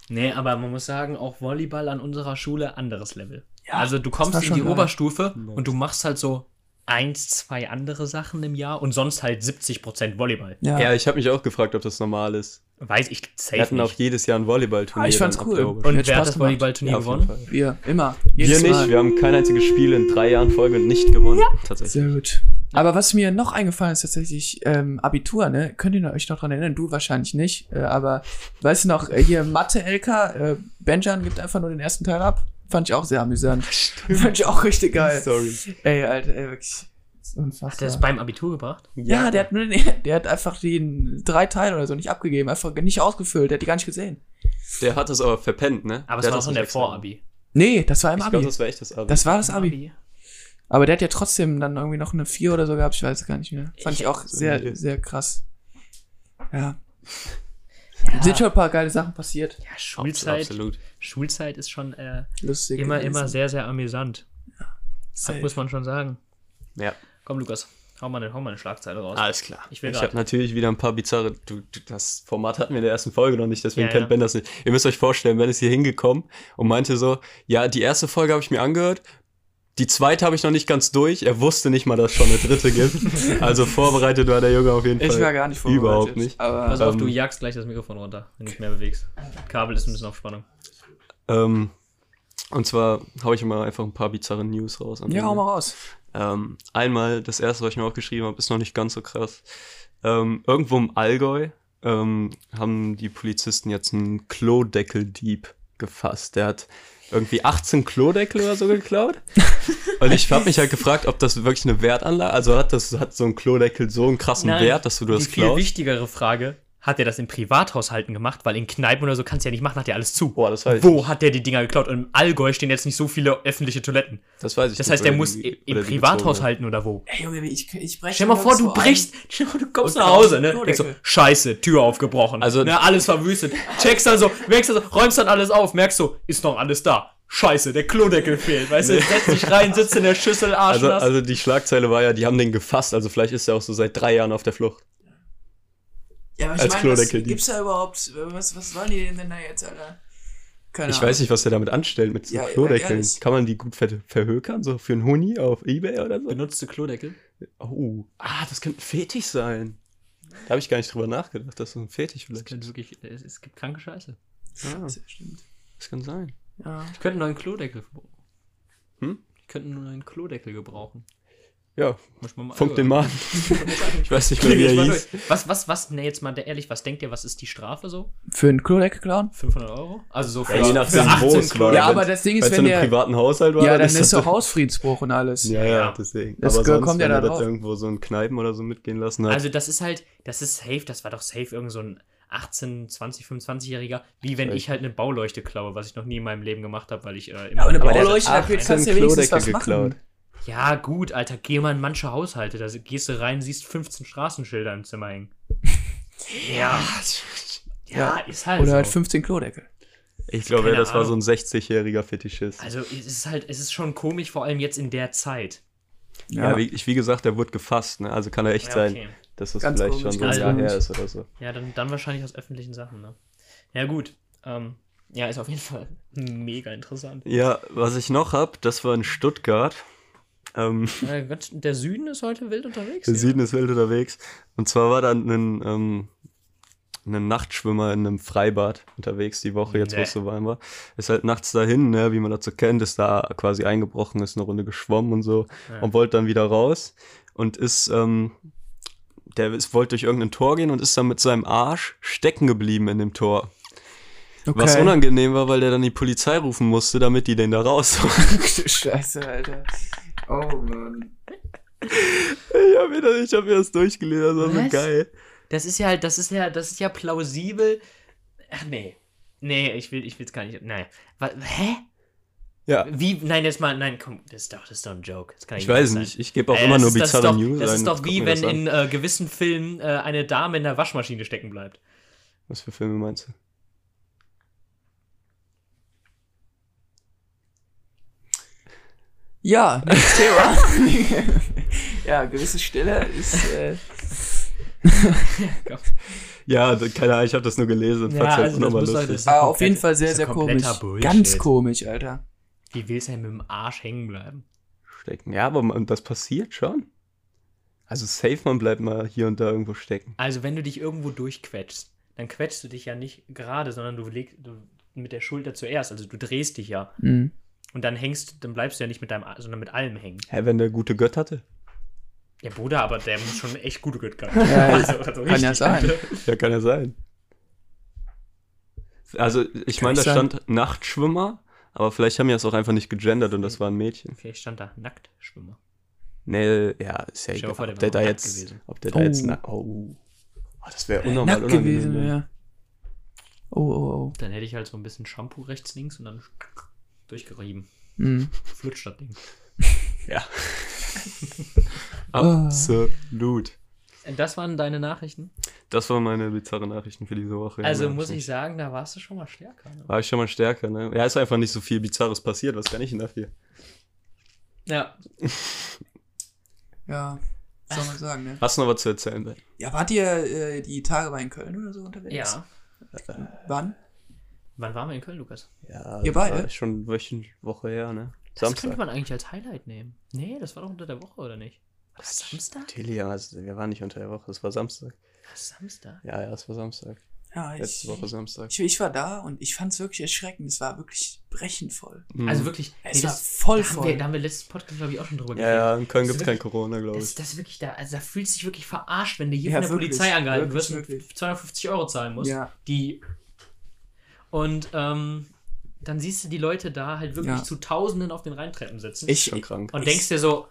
Speaker 3: Nee, aber man muss sagen, auch Volleyball an unserer Schule anderes Level.
Speaker 4: Ja,
Speaker 3: also du kommst in die
Speaker 4: geil.
Speaker 3: Oberstufe und du machst halt so eins, zwei andere Sachen im Jahr und sonst halt 70% Volleyball.
Speaker 4: Ja.
Speaker 2: Ja, ich habe mich auch gefragt, ob das normal ist.
Speaker 3: Weiß ich safe
Speaker 2: Wir hatten auch
Speaker 3: nicht.
Speaker 2: jedes Jahr ein Volleyballturnier.
Speaker 4: Ah, ich fand's cool.
Speaker 3: Und wer hat das. Volleyballturnier
Speaker 2: Ja,
Speaker 3: gewonnen?
Speaker 4: Wir, immer.
Speaker 2: Wir
Speaker 4: Jedes
Speaker 2: nicht,
Speaker 4: Mal.
Speaker 2: wir haben kein einziges Spiel in drei Jahren Folge nicht gewonnen. Tatsächlich.
Speaker 4: Sehr gut. Aber was mir noch eingefallen ist, tatsächlich ähm, Abitur, ne? Könnt ihr euch noch dran erinnern? Du wahrscheinlich nicht. Äh, aber weißt du noch, äh, hier Mathe-LK, äh, Benjan gibt einfach nur den ersten Teil ab. Fand ich auch sehr amüsant. Fand ich auch richtig geil.
Speaker 2: Sorry.
Speaker 4: Ey, Alter, ey, wirklich. Das ist
Speaker 3: Hat er das beim Abitur gebracht?
Speaker 4: ja, der hat nur den, <laughs> der hat einfach die drei Teile oder so nicht abgegeben, einfach nicht ausgefüllt, der hat die gar nicht gesehen.
Speaker 2: Der hat das aber verpennt, ne?
Speaker 3: Aber
Speaker 2: der
Speaker 3: es war schon der Vorabi.
Speaker 4: Nee, das war im
Speaker 2: Ich
Speaker 4: Abi.
Speaker 2: glaube, das war echt das Abi.
Speaker 4: das war das Abi. Aber der hat ja trotzdem dann irgendwie noch eine 4 oder so gehabt, ich weiß es gar nicht mehr. Fand ich,
Speaker 3: Ich-
Speaker 4: auch sehr,
Speaker 2: Okay.
Speaker 4: sehr krass. Ja.
Speaker 3: Ja,
Speaker 4: Sind schon ein paar geile Sachen passiert.
Speaker 3: ja Schulzeit,
Speaker 2: Absolut.
Speaker 3: Schulzeit ist schon äh,
Speaker 4: Lustig.
Speaker 3: immer,
Speaker 4: gewesen.
Speaker 3: immer sehr, sehr amüsant. Das
Speaker 4: Safe.
Speaker 3: muss man schon sagen.
Speaker 2: Ja.
Speaker 3: Komm, Lukas, hau mal eine, hau mal eine Schlagzeile raus.
Speaker 2: Alles klar.
Speaker 3: Ich
Speaker 2: Ich, habe natürlich wieder ein paar bizarre. Du, du, das Format hatten wir in der ersten Folge noch nicht, deswegen
Speaker 3: Ja,
Speaker 2: kennt
Speaker 3: ja.
Speaker 2: Ben das nicht. Ihr müsst euch vorstellen, Ben ist hier hingekommen und meinte so: Ja, die erste Folge habe ich mir angehört. Die zweite habe ich noch nicht ganz durch. Er wusste nicht mal, dass es schon eine dritte gibt. <laughs> Also vorbereitet war der Junge auf jeden Fall.
Speaker 4: Ich war gar nicht vorbereitet.
Speaker 2: Überhaupt nicht.
Speaker 4: Aber
Speaker 3: Pass auf,
Speaker 2: Ähm,
Speaker 3: du jagst gleich das Mikrofon runter, wenn du dich mehr bewegst. Kabel ist ein bisschen auf Spannung.
Speaker 2: Ähm, und zwar habe ich mal einfach ein paar bizarre News raus.
Speaker 4: ja, hau mal raus.
Speaker 2: Ähm, einmal, das erste, was ich mir aufgeschrieben habe, ist noch nicht ganz so krass. Ähm, irgendwo im Allgäu ähm, haben die Polizisten jetzt einen Klodeckeldieb gefasst. Der hat irgendwie 18 Klodeckel oder so geklaut. <laughs> Und ich habe mich halt gefragt, ob das wirklich eine Wertanlage, also hat das hat so ein Klodeckel so einen krassen
Speaker 3: Nein,
Speaker 2: Wert, dass du das
Speaker 3: Die viel
Speaker 2: klaust.
Speaker 3: wichtigere Frage, hat er das in Privathaushalten gemacht? Weil in Kneipen oder so kannst du ja nicht machen, hat ja alles zu.
Speaker 2: Boah, das weiß ich
Speaker 3: Wo
Speaker 2: nicht.
Speaker 3: hat der die Dinger geklaut? Und im Allgäu stehen jetzt nicht so viele öffentliche Toiletten.
Speaker 2: Das weiß ich
Speaker 3: Das heißt, der muss
Speaker 2: die-
Speaker 3: im Privathaushalten oder wo?
Speaker 4: Ey, Junge, ich, ich breche
Speaker 3: Stell dir <laughs> mal vor, du brichst, stell mal, du kommst
Speaker 4: Und
Speaker 3: nach Hause, ne? Denkst so, scheiße, Tür aufgebrochen.
Speaker 2: Also-
Speaker 3: ne, alles verwüstet. Checkst dann so, merkst dann so, räumst dann alles auf, merkst so, ist noch alles da. Scheiße, der Klodeckel fehlt. Weißt du, setzt dich rein, sitzt in der Schüssel, Arsch
Speaker 2: Also, also die Schlagzeile war ja, die haben den gefasst, also vielleicht ist er auch so seit drei Jahren auf der Flucht.
Speaker 4: Ja, aber ich
Speaker 2: als
Speaker 4: meine, gibt's da überhaupt, was, was wollen die denn da jetzt, Alter? Keine
Speaker 2: Ich
Speaker 4: Ahnung.
Speaker 2: weiß nicht, was der damit anstellt mit so
Speaker 4: Ja,
Speaker 2: Klodeckeln.
Speaker 4: ehrlich.
Speaker 2: Kann man die gut ver verhökern, so für einen Huni auf Ebay oder so?
Speaker 3: Benutzte Klodeckel?
Speaker 2: Oh, ah, das könnte ein Fetisch sein. Da habe ich gar nicht drüber nachgedacht, das ist so ein Fetisch
Speaker 3: Das
Speaker 2: vielleicht.
Speaker 3: könnte wirklich, es, es gibt kranke Scheiße.
Speaker 2: Ah,
Speaker 4: Das stimmt.
Speaker 2: das kann sein.
Speaker 4: Ja.
Speaker 3: Ich könnte einen neuen Klodeckel gebrauchen.
Speaker 2: Hm?
Speaker 3: Ich könnte einen neuen Klodeckel gebrauchen.
Speaker 2: Ja,
Speaker 3: Muss man mal
Speaker 2: funk den mal an. <laughs>
Speaker 3: Ich
Speaker 2: weiß nicht mehr, wie er hieß.
Speaker 3: Was, was, was, ne, jetzt mal ehrlich, was denkt ihr, was ist die Strafe so?
Speaker 4: Für einen Klodeckel klauen?
Speaker 3: 500 Euro? Also so für,
Speaker 2: Ja, je nachdem,
Speaker 3: für
Speaker 2: wo
Speaker 3: 18
Speaker 2: es war.
Speaker 3: Klodeckel.
Speaker 4: Ja, aber das Ding ist,
Speaker 2: Wenn es
Speaker 4: wenn
Speaker 2: in einem
Speaker 4: der.
Speaker 2: privaten Haushalt war,
Speaker 4: Ja, dann
Speaker 2: ist
Speaker 4: doch Hausfriedensbruch und alles.
Speaker 2: Ja, ja,
Speaker 3: Ja.
Speaker 2: deswegen.
Speaker 4: Das
Speaker 2: aber sonst,
Speaker 4: kommt ja
Speaker 2: wenn er
Speaker 4: da
Speaker 2: das
Speaker 4: drauf.
Speaker 2: irgendwo so in Kneipen oder so mitgehen lassen hat.
Speaker 3: Also das ist halt, das ist safe, das war doch safe irgend so ein 18, 20, 25-Jähriger, wie wenn
Speaker 2: Echt?
Speaker 3: ich halt eine Bauleuchte klaue, was ich noch nie in meinem Leben gemacht habe, weil ich äh, immer.
Speaker 4: Aber eine
Speaker 3: Aber
Speaker 2: hat
Speaker 4: Bauleuchte, da
Speaker 2: 18
Speaker 4: kannst du ja wenigstens was machen.
Speaker 3: Ja, gut, Alter, geh mal in manche Haushalte, da gehst du rein, siehst 15 Straßenschilder im Zimmer hängen. <laughs> Ja, ja,
Speaker 4: Ja.
Speaker 3: ist halt
Speaker 4: Oder
Speaker 3: so.
Speaker 4: halt 15 Klodeckel.
Speaker 2: Ich glaube,
Speaker 3: Keine
Speaker 2: das war so ein
Speaker 3: Ahnung.
Speaker 2: 60-jähriger Fetischist.
Speaker 3: Also es ist halt, es ist schon komisch, vor allem jetzt in der Zeit.
Speaker 2: ja, wie, ich, wie gesagt, der wurde gefasst, ne? Also kann er echt
Speaker 3: Ja,
Speaker 2: sein,
Speaker 3: okay.
Speaker 2: dass das
Speaker 4: Ganz
Speaker 2: vielleicht
Speaker 4: komisch,
Speaker 2: schon so ein Jahr her ist oder so.
Speaker 3: Ja, dann, dann wahrscheinlich aus öffentlichen Sachen, ne? Ja, gut. Ähm, ja, ist auf jeden Fall <laughs> mega interessant.
Speaker 2: Ja, was ich noch hab, das war in Stuttgart. Ähm,
Speaker 3: Äh, Gott, der Süden ist heute wild unterwegs.
Speaker 2: der
Speaker 3: hier.
Speaker 2: Süden ist wild unterwegs. Und zwar war da ein, ähm, ein Nachtschwimmer in einem Freibad unterwegs die Woche, jetzt wo
Speaker 3: Nee.
Speaker 2: es so warm war. Ist halt nachts dahin, ne, wie man dazu kennt, ist da quasi eingebrochen, ist eine Runde geschwommen und so
Speaker 3: Ja.
Speaker 2: und wollte dann wieder raus und ist, ähm, der ist, wollte durch irgendein Tor gehen und ist dann mit seinem Arsch stecken geblieben in dem Tor.
Speaker 4: Okay.
Speaker 2: Was unangenehm war, weil der dann die Polizei rufen musste, damit die den da rausholen. <laughs>
Speaker 4: Du Scheiße, Alter. Oh Mann.
Speaker 2: ich habe mir, das- ich hab mir das durchgelesen, das war so geil.
Speaker 3: Das ist ja, das ist ja, das ist ja plausibel. Ach nee. Nee, ich will, ich will's gar nicht. Nein. Was, hä?
Speaker 2: Ja,
Speaker 3: Wie? Nein, jetzt mal, nein, komm, das ist doch, das ist doch ein Joke. Das kann
Speaker 2: ich weiß
Speaker 3: sein.
Speaker 2: nicht, ich gebe auch
Speaker 3: Äh,
Speaker 2: immer nur
Speaker 3: ist- das ist
Speaker 2: bizarre
Speaker 3: doch,
Speaker 2: News.
Speaker 3: Das ist doch wie wenn in äh, gewissen Filmen äh, eine Dame in der Waschmaschine stecken bleibt.
Speaker 2: Was für Filme meinst du?
Speaker 4: Ja, nächstes Thema. <laughs> ja, gewisse Stille ist. Äh, <laughs>
Speaker 2: Ja, keine Ahnung, ich habe das nur gelesen
Speaker 3: Ja,
Speaker 2: halt
Speaker 3: also das muss halt-
Speaker 2: lustig.
Speaker 3: das
Speaker 4: auf jeden Fall sehr, sehr komisch.
Speaker 3: Bullshit.
Speaker 4: Ganz komisch, Alter.
Speaker 3: Wie willst du denn mit dem Arsch hängen bleiben?
Speaker 2: Stecken. Ja, aber man, das passiert schon. Also safe, man bleibt mal hier und da irgendwo stecken.
Speaker 3: Also, wenn du dich irgendwo durchquetschst, dann quetschst du dich ja nicht gerade, sondern du legst du, mit der Schulter zuerst. Also, du drehst dich ja.
Speaker 4: Mhm.
Speaker 3: Und dann hängst, dann bleibst du ja nicht mit deinem, sondern mit allem hängen.
Speaker 2: Hä, wenn der gute Gött hatte?
Speaker 3: Ja, Bruder, aber der muss schon echt gute Gott gehabt <laughs>
Speaker 4: Ja,
Speaker 3: also, also
Speaker 4: kann ja sein.
Speaker 2: Ja, kann ja sein. Also, ich meine, da
Speaker 4: sein.
Speaker 2: stand Nachtschwimmer, aber vielleicht haben die das auch einfach nicht gegendert und das war ein Mädchen.
Speaker 3: Vielleicht stand da Nacktschwimmer.
Speaker 2: Nee, ja, ist ja egal.
Speaker 3: vor, der
Speaker 2: ob
Speaker 3: wäre
Speaker 2: der da jetzt,
Speaker 3: gewesen.
Speaker 2: ob der da
Speaker 4: Oh.
Speaker 2: jetzt, na, oh, oh, das wäre unnormal
Speaker 4: Nackt gewesen, ja. Oh, oh, oh.
Speaker 3: Dann hätte ich halt so ein bisschen Shampoo rechts, links und dann durchgerieben.
Speaker 4: Mhm.
Speaker 3: Flutscht das Ding. <laughs>
Speaker 2: Ja.
Speaker 4: Ah. <laughs>
Speaker 2: Absolut.
Speaker 3: Das waren deine Nachrichten?
Speaker 2: Das waren meine bizarre Nachrichten für diese Woche. Ja,
Speaker 3: also
Speaker 2: mehr
Speaker 3: muss ich sagen, da warst du schon mal stärker. Ne?
Speaker 2: War ich schon mal stärker, ne? Ja, ist einfach nicht so viel Bizarres passiert. Was kann ich denn dafür?
Speaker 3: Ja.
Speaker 4: Ja, was soll man sagen, ne?
Speaker 2: Hast du noch was zu erzählen, Ben?
Speaker 4: Ja, wart ihr äh, die Tage bei in Köln oder so unterwegs?
Speaker 3: Ja.
Speaker 4: Wann?
Speaker 3: Wann waren wir in Köln, Lukas?
Speaker 2: Ja,
Speaker 4: Ihr beide?
Speaker 2: war Schon Wochen, Woche her, ne?
Speaker 3: Das könnte
Speaker 2: Samstag.
Speaker 3: man eigentlich als Highlight nehmen. Nee, das war doch unter der Woche, oder nicht? War das Samstag?
Speaker 2: Tilly, ja, also, wir waren nicht unter der Woche, es war Samstag.
Speaker 3: War das Samstag?
Speaker 2: Ja, ja, es war Samstag.
Speaker 4: Ja, ich,
Speaker 2: Letzte Woche Samstag.
Speaker 4: ich, ich war da und ich fand es wirklich erschreckend. Es war wirklich brechend voll.
Speaker 2: Mhm.
Speaker 3: Also wirklich,
Speaker 4: Es war
Speaker 3: das,
Speaker 4: voll
Speaker 3: da haben, wir,
Speaker 4: voll.
Speaker 3: da haben wir letzten Podcast, glaube ich, auch schon drüber
Speaker 2: Ja, ja, in Köln
Speaker 3: Das
Speaker 2: gibt es kein Corona, glaube
Speaker 3: Das,
Speaker 2: ich.
Speaker 3: das ist wirklich da, also da fühlst du dich wirklich verarscht, wenn du hier
Speaker 4: Ja,
Speaker 3: von der
Speaker 4: wirklich,
Speaker 3: Polizei angehalten
Speaker 4: wirklich,
Speaker 3: wirst und
Speaker 4: wirklich.
Speaker 3: 250 Euro zahlen musst.
Speaker 4: Ja.
Speaker 3: Die. Und ähm, dann siehst du die Leute da halt wirklich
Speaker 4: Ja.
Speaker 3: zu Tausenden auf den Rheintreppen sitzen.
Speaker 4: Ich,
Speaker 2: Schon krank.
Speaker 3: und
Speaker 4: ich-
Speaker 3: denkst dir so,